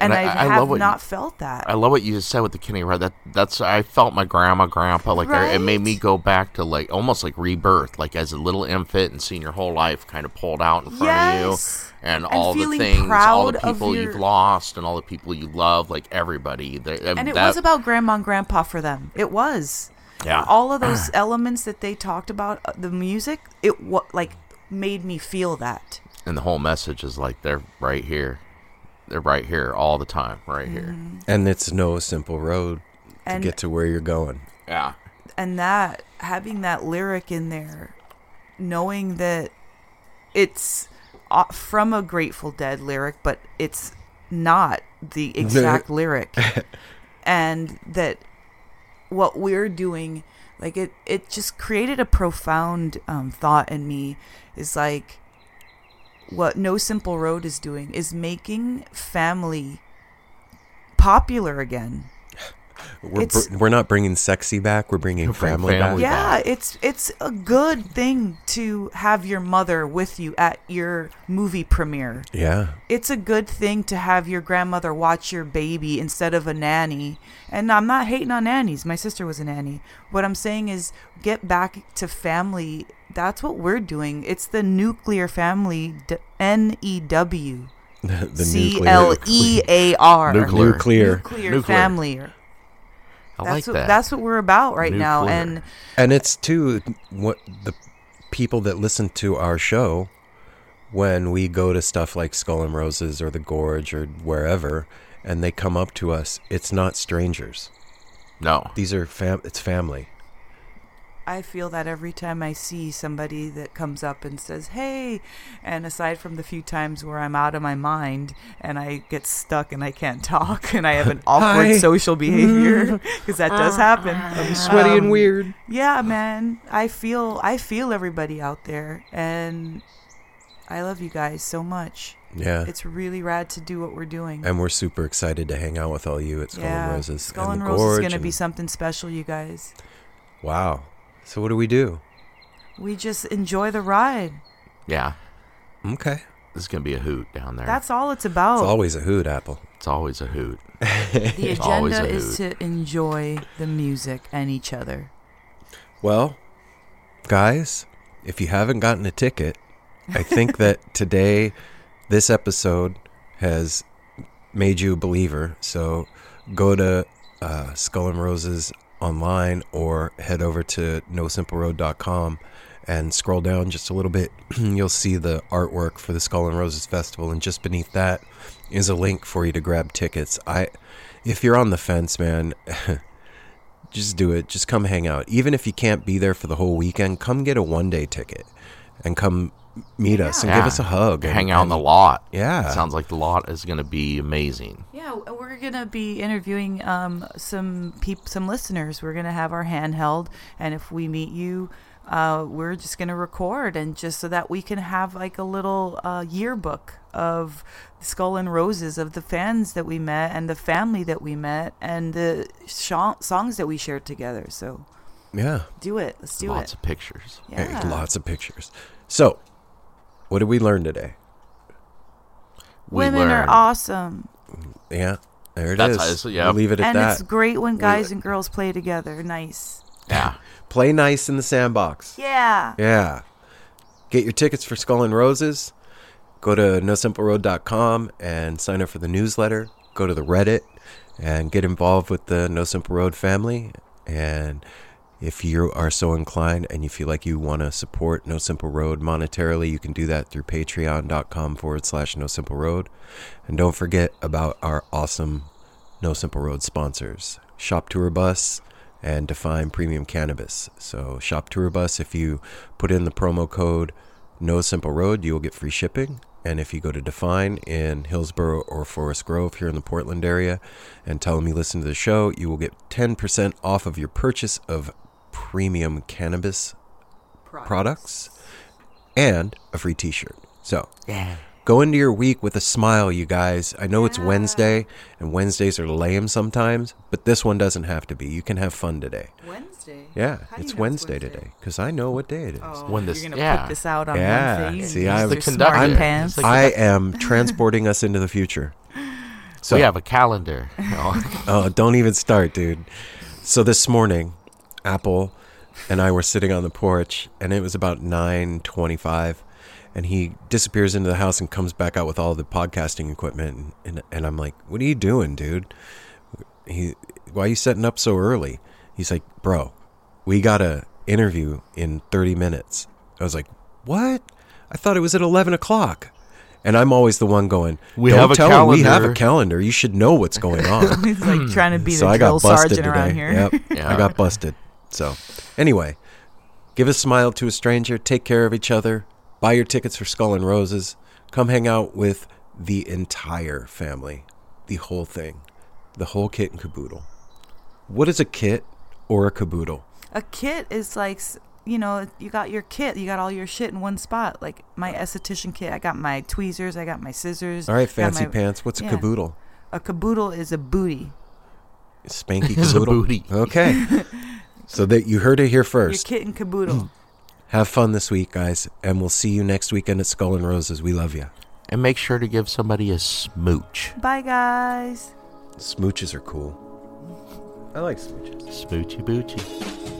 And, I, have what not you- felt that. I love what you just said with the Kenny Rod. That that's I felt my grandma, grandpa like there. It made me go back to like almost like rebirth, like as a little infant and seeing your whole life kind of pulled out in front Yes. of you, and, And all the things, all the people your- you've lost, and all the people you love, like everybody. The- and it that- was about grandma and grandpa for them. It was. Yeah. All of those <clears throat> elements that they talked about, uh, the music, it what like made me feel that. and the whole message is like they're right here, they're right here all the time, right here. and it's no simple road to And- get to where you're going Yeah. and that having that lyric in there knowing that it's uh, from a grateful dead lyric but it's not the <laughs> exact lyric <laughs> and that what we're doing like it it just created a profound um, thought in me is like what no simple road is doing is making family popular again we're, br- we're not bringing sexy back we're bringing Bring family, family back yeah, it's it's a good thing to have your mother with you at your movie premiere. yeah It's a good thing to have your grandmother watch your baby instead of a nanny. And I'm not hating on nannies. My sister was a nanny. What I'm saying is get back to family. That's what we're doing. It's the nuclear family, D- N E W. <laughs> the C nuclear- L E A R. Nuclear. Nuclear. Nuclear Nuclear. family. I That's like what, that. That's what we're about right now. Nuclear. And And it's too what the people that listen to our show when we go to stuff like Skull and Roses or the Gorge or wherever, and they come up to us. It's not strangers. No, These are fam. It's family. I feel that every time I see somebody that comes up and says, "Hey," and aside from the few times where I'm out of my mind and I get stuck and I can't <laughs> talk and I have an <laughs> awkward Hi. social <laughs> behavior because that does uh-huh. happen. I'm sweaty and um, weird. Yeah, man. I feel I feel everybody out there and I love you guys so much. Yeah. It's really rad to do what we're doing. And we're super excited to hang out with all you at Skull yeah. and Roses. Skull and and Roses is going to be something special, you guys. Wow. So what do we do? We just enjoy the ride. Yeah. Okay. This is gonna be a hoot down there. That's all it's about. It's always a hoot, Apple. It's always a hoot. <laughs> the It's agenda a is to enjoy the music and each other. Well, guys, if you haven't gotten a ticket, I think that <laughs> today, this episode has made you a believer. So go to uh, Skull and Roses online or head over to nosimpleroad.com and scroll down just a little bit. <clears throat> You'll see the artwork for the Skull and Roses Festival, and just beneath that is a link for you to grab tickets. I, if you're on the fence, man. <laughs> just do it. Just come hang out. Even if you can't be there for the whole weekend, come get a one day ticket and come meet us and give us a hug. and- Hang out on the lot. Yeah. Sounds like the lot is gonna be amazing. Yeah, we're gonna be interviewing um, some peop- some listeners. We're gonna have our handheld, and if we meet you, uh, we're just gonna record, and just so that we can have like a little uh, yearbook of Skull and Roses of the fans that we met and the family that we met and the sho- songs that we shared together. So Yeah. do it. Let's do Lots it. Lots of pictures. Hey, Yeah. lots of pictures. So, what did we learn today? We Women are awesome. Yeah, there it That's- is. that's- yeah. We'll leave it at and that. it's great when guys and girls play together. Nice. Yeah. <laughs> Play nice in the sandbox. Yeah. Yeah. Get your tickets for Skull and Roses. Go to nosimpleroad.com and sign up for the newsletter. Go to the Reddit and get involved with the No Simple Road family. And if you are so inclined and you feel like you want to support No Simple Road monetarily, you can do that through patreon.com forward slash No Simple Road. And don't forget about our awesome No Simple Road sponsors Shop Tour Bus and Defyne Premium Cannabis. So, Shop Tour Bus, if you put in the promo code No Simple Road, you will get free shipping. And if you go to Defyne in Hillsboro or Forest Grove here in the Portland area and tell them you listen to the show, you will get 10% off of your purchase of premium cannabis products and a free t shirt. So, Yeah. Go into your week with a smile, you guys. I know it's Wednesday, and Wednesdays are lame sometimes, but this one doesn't have to be. You can have fun today. Wednesday? Yeah, How do it's Wednesday, today because I know what day it is. Oh, When you're this- gonna yeah. put this out on yeah, Wednesday. You see, I'm the conductor. I'm- Pants. I am transporting us into the future. <laughs> So, we have a calendar. <laughs> <laughs> Oh, don't even start, dude. So this morning, Apple and I were sitting on the porch, and it was about nine twenty-five, and he disappears into the house and comes back out with all the podcasting equipment, and and I'm like, "What are you doing, dude? He, why are you setting up so early?" He's like, "Bro, we got a interview in thirty minutes." I was like, "What? I thought it was at eleven o'clock." And I'm always the one going, We "Don't have a tell him we have a calendar." calendar. You should know what's going on." <laughs> He's like trying to be hmm. so the I drill got busted sergeant around today. here. Yep, Yeah. <laughs> I got busted. So, anyway, give a smile to a stranger. Take care of each other. Buy your tickets for Skull and Roses. Come hang out with the entire family, the whole thing, the whole kit and caboodle. What is a kit or a caboodle? A kit is like, you know, you got your kit, you got all your shit in one spot. Like my esthetician kit, I got my tweezers, I got my scissors. All right, fancy my- pants. What's a caboodle? A caboodle is a booty. Spanky <laughs> Is a caboodle. booty. Okay. <laughs> so that you heard it here Your first. kit and caboodle. Mm. Have fun this week, guys, and we'll see you next weekend at Skull and Roses. We love you. and make sure to give somebody a smooch. Bye, guys. Smooches are cool. I like smooches. Smoochy boochy.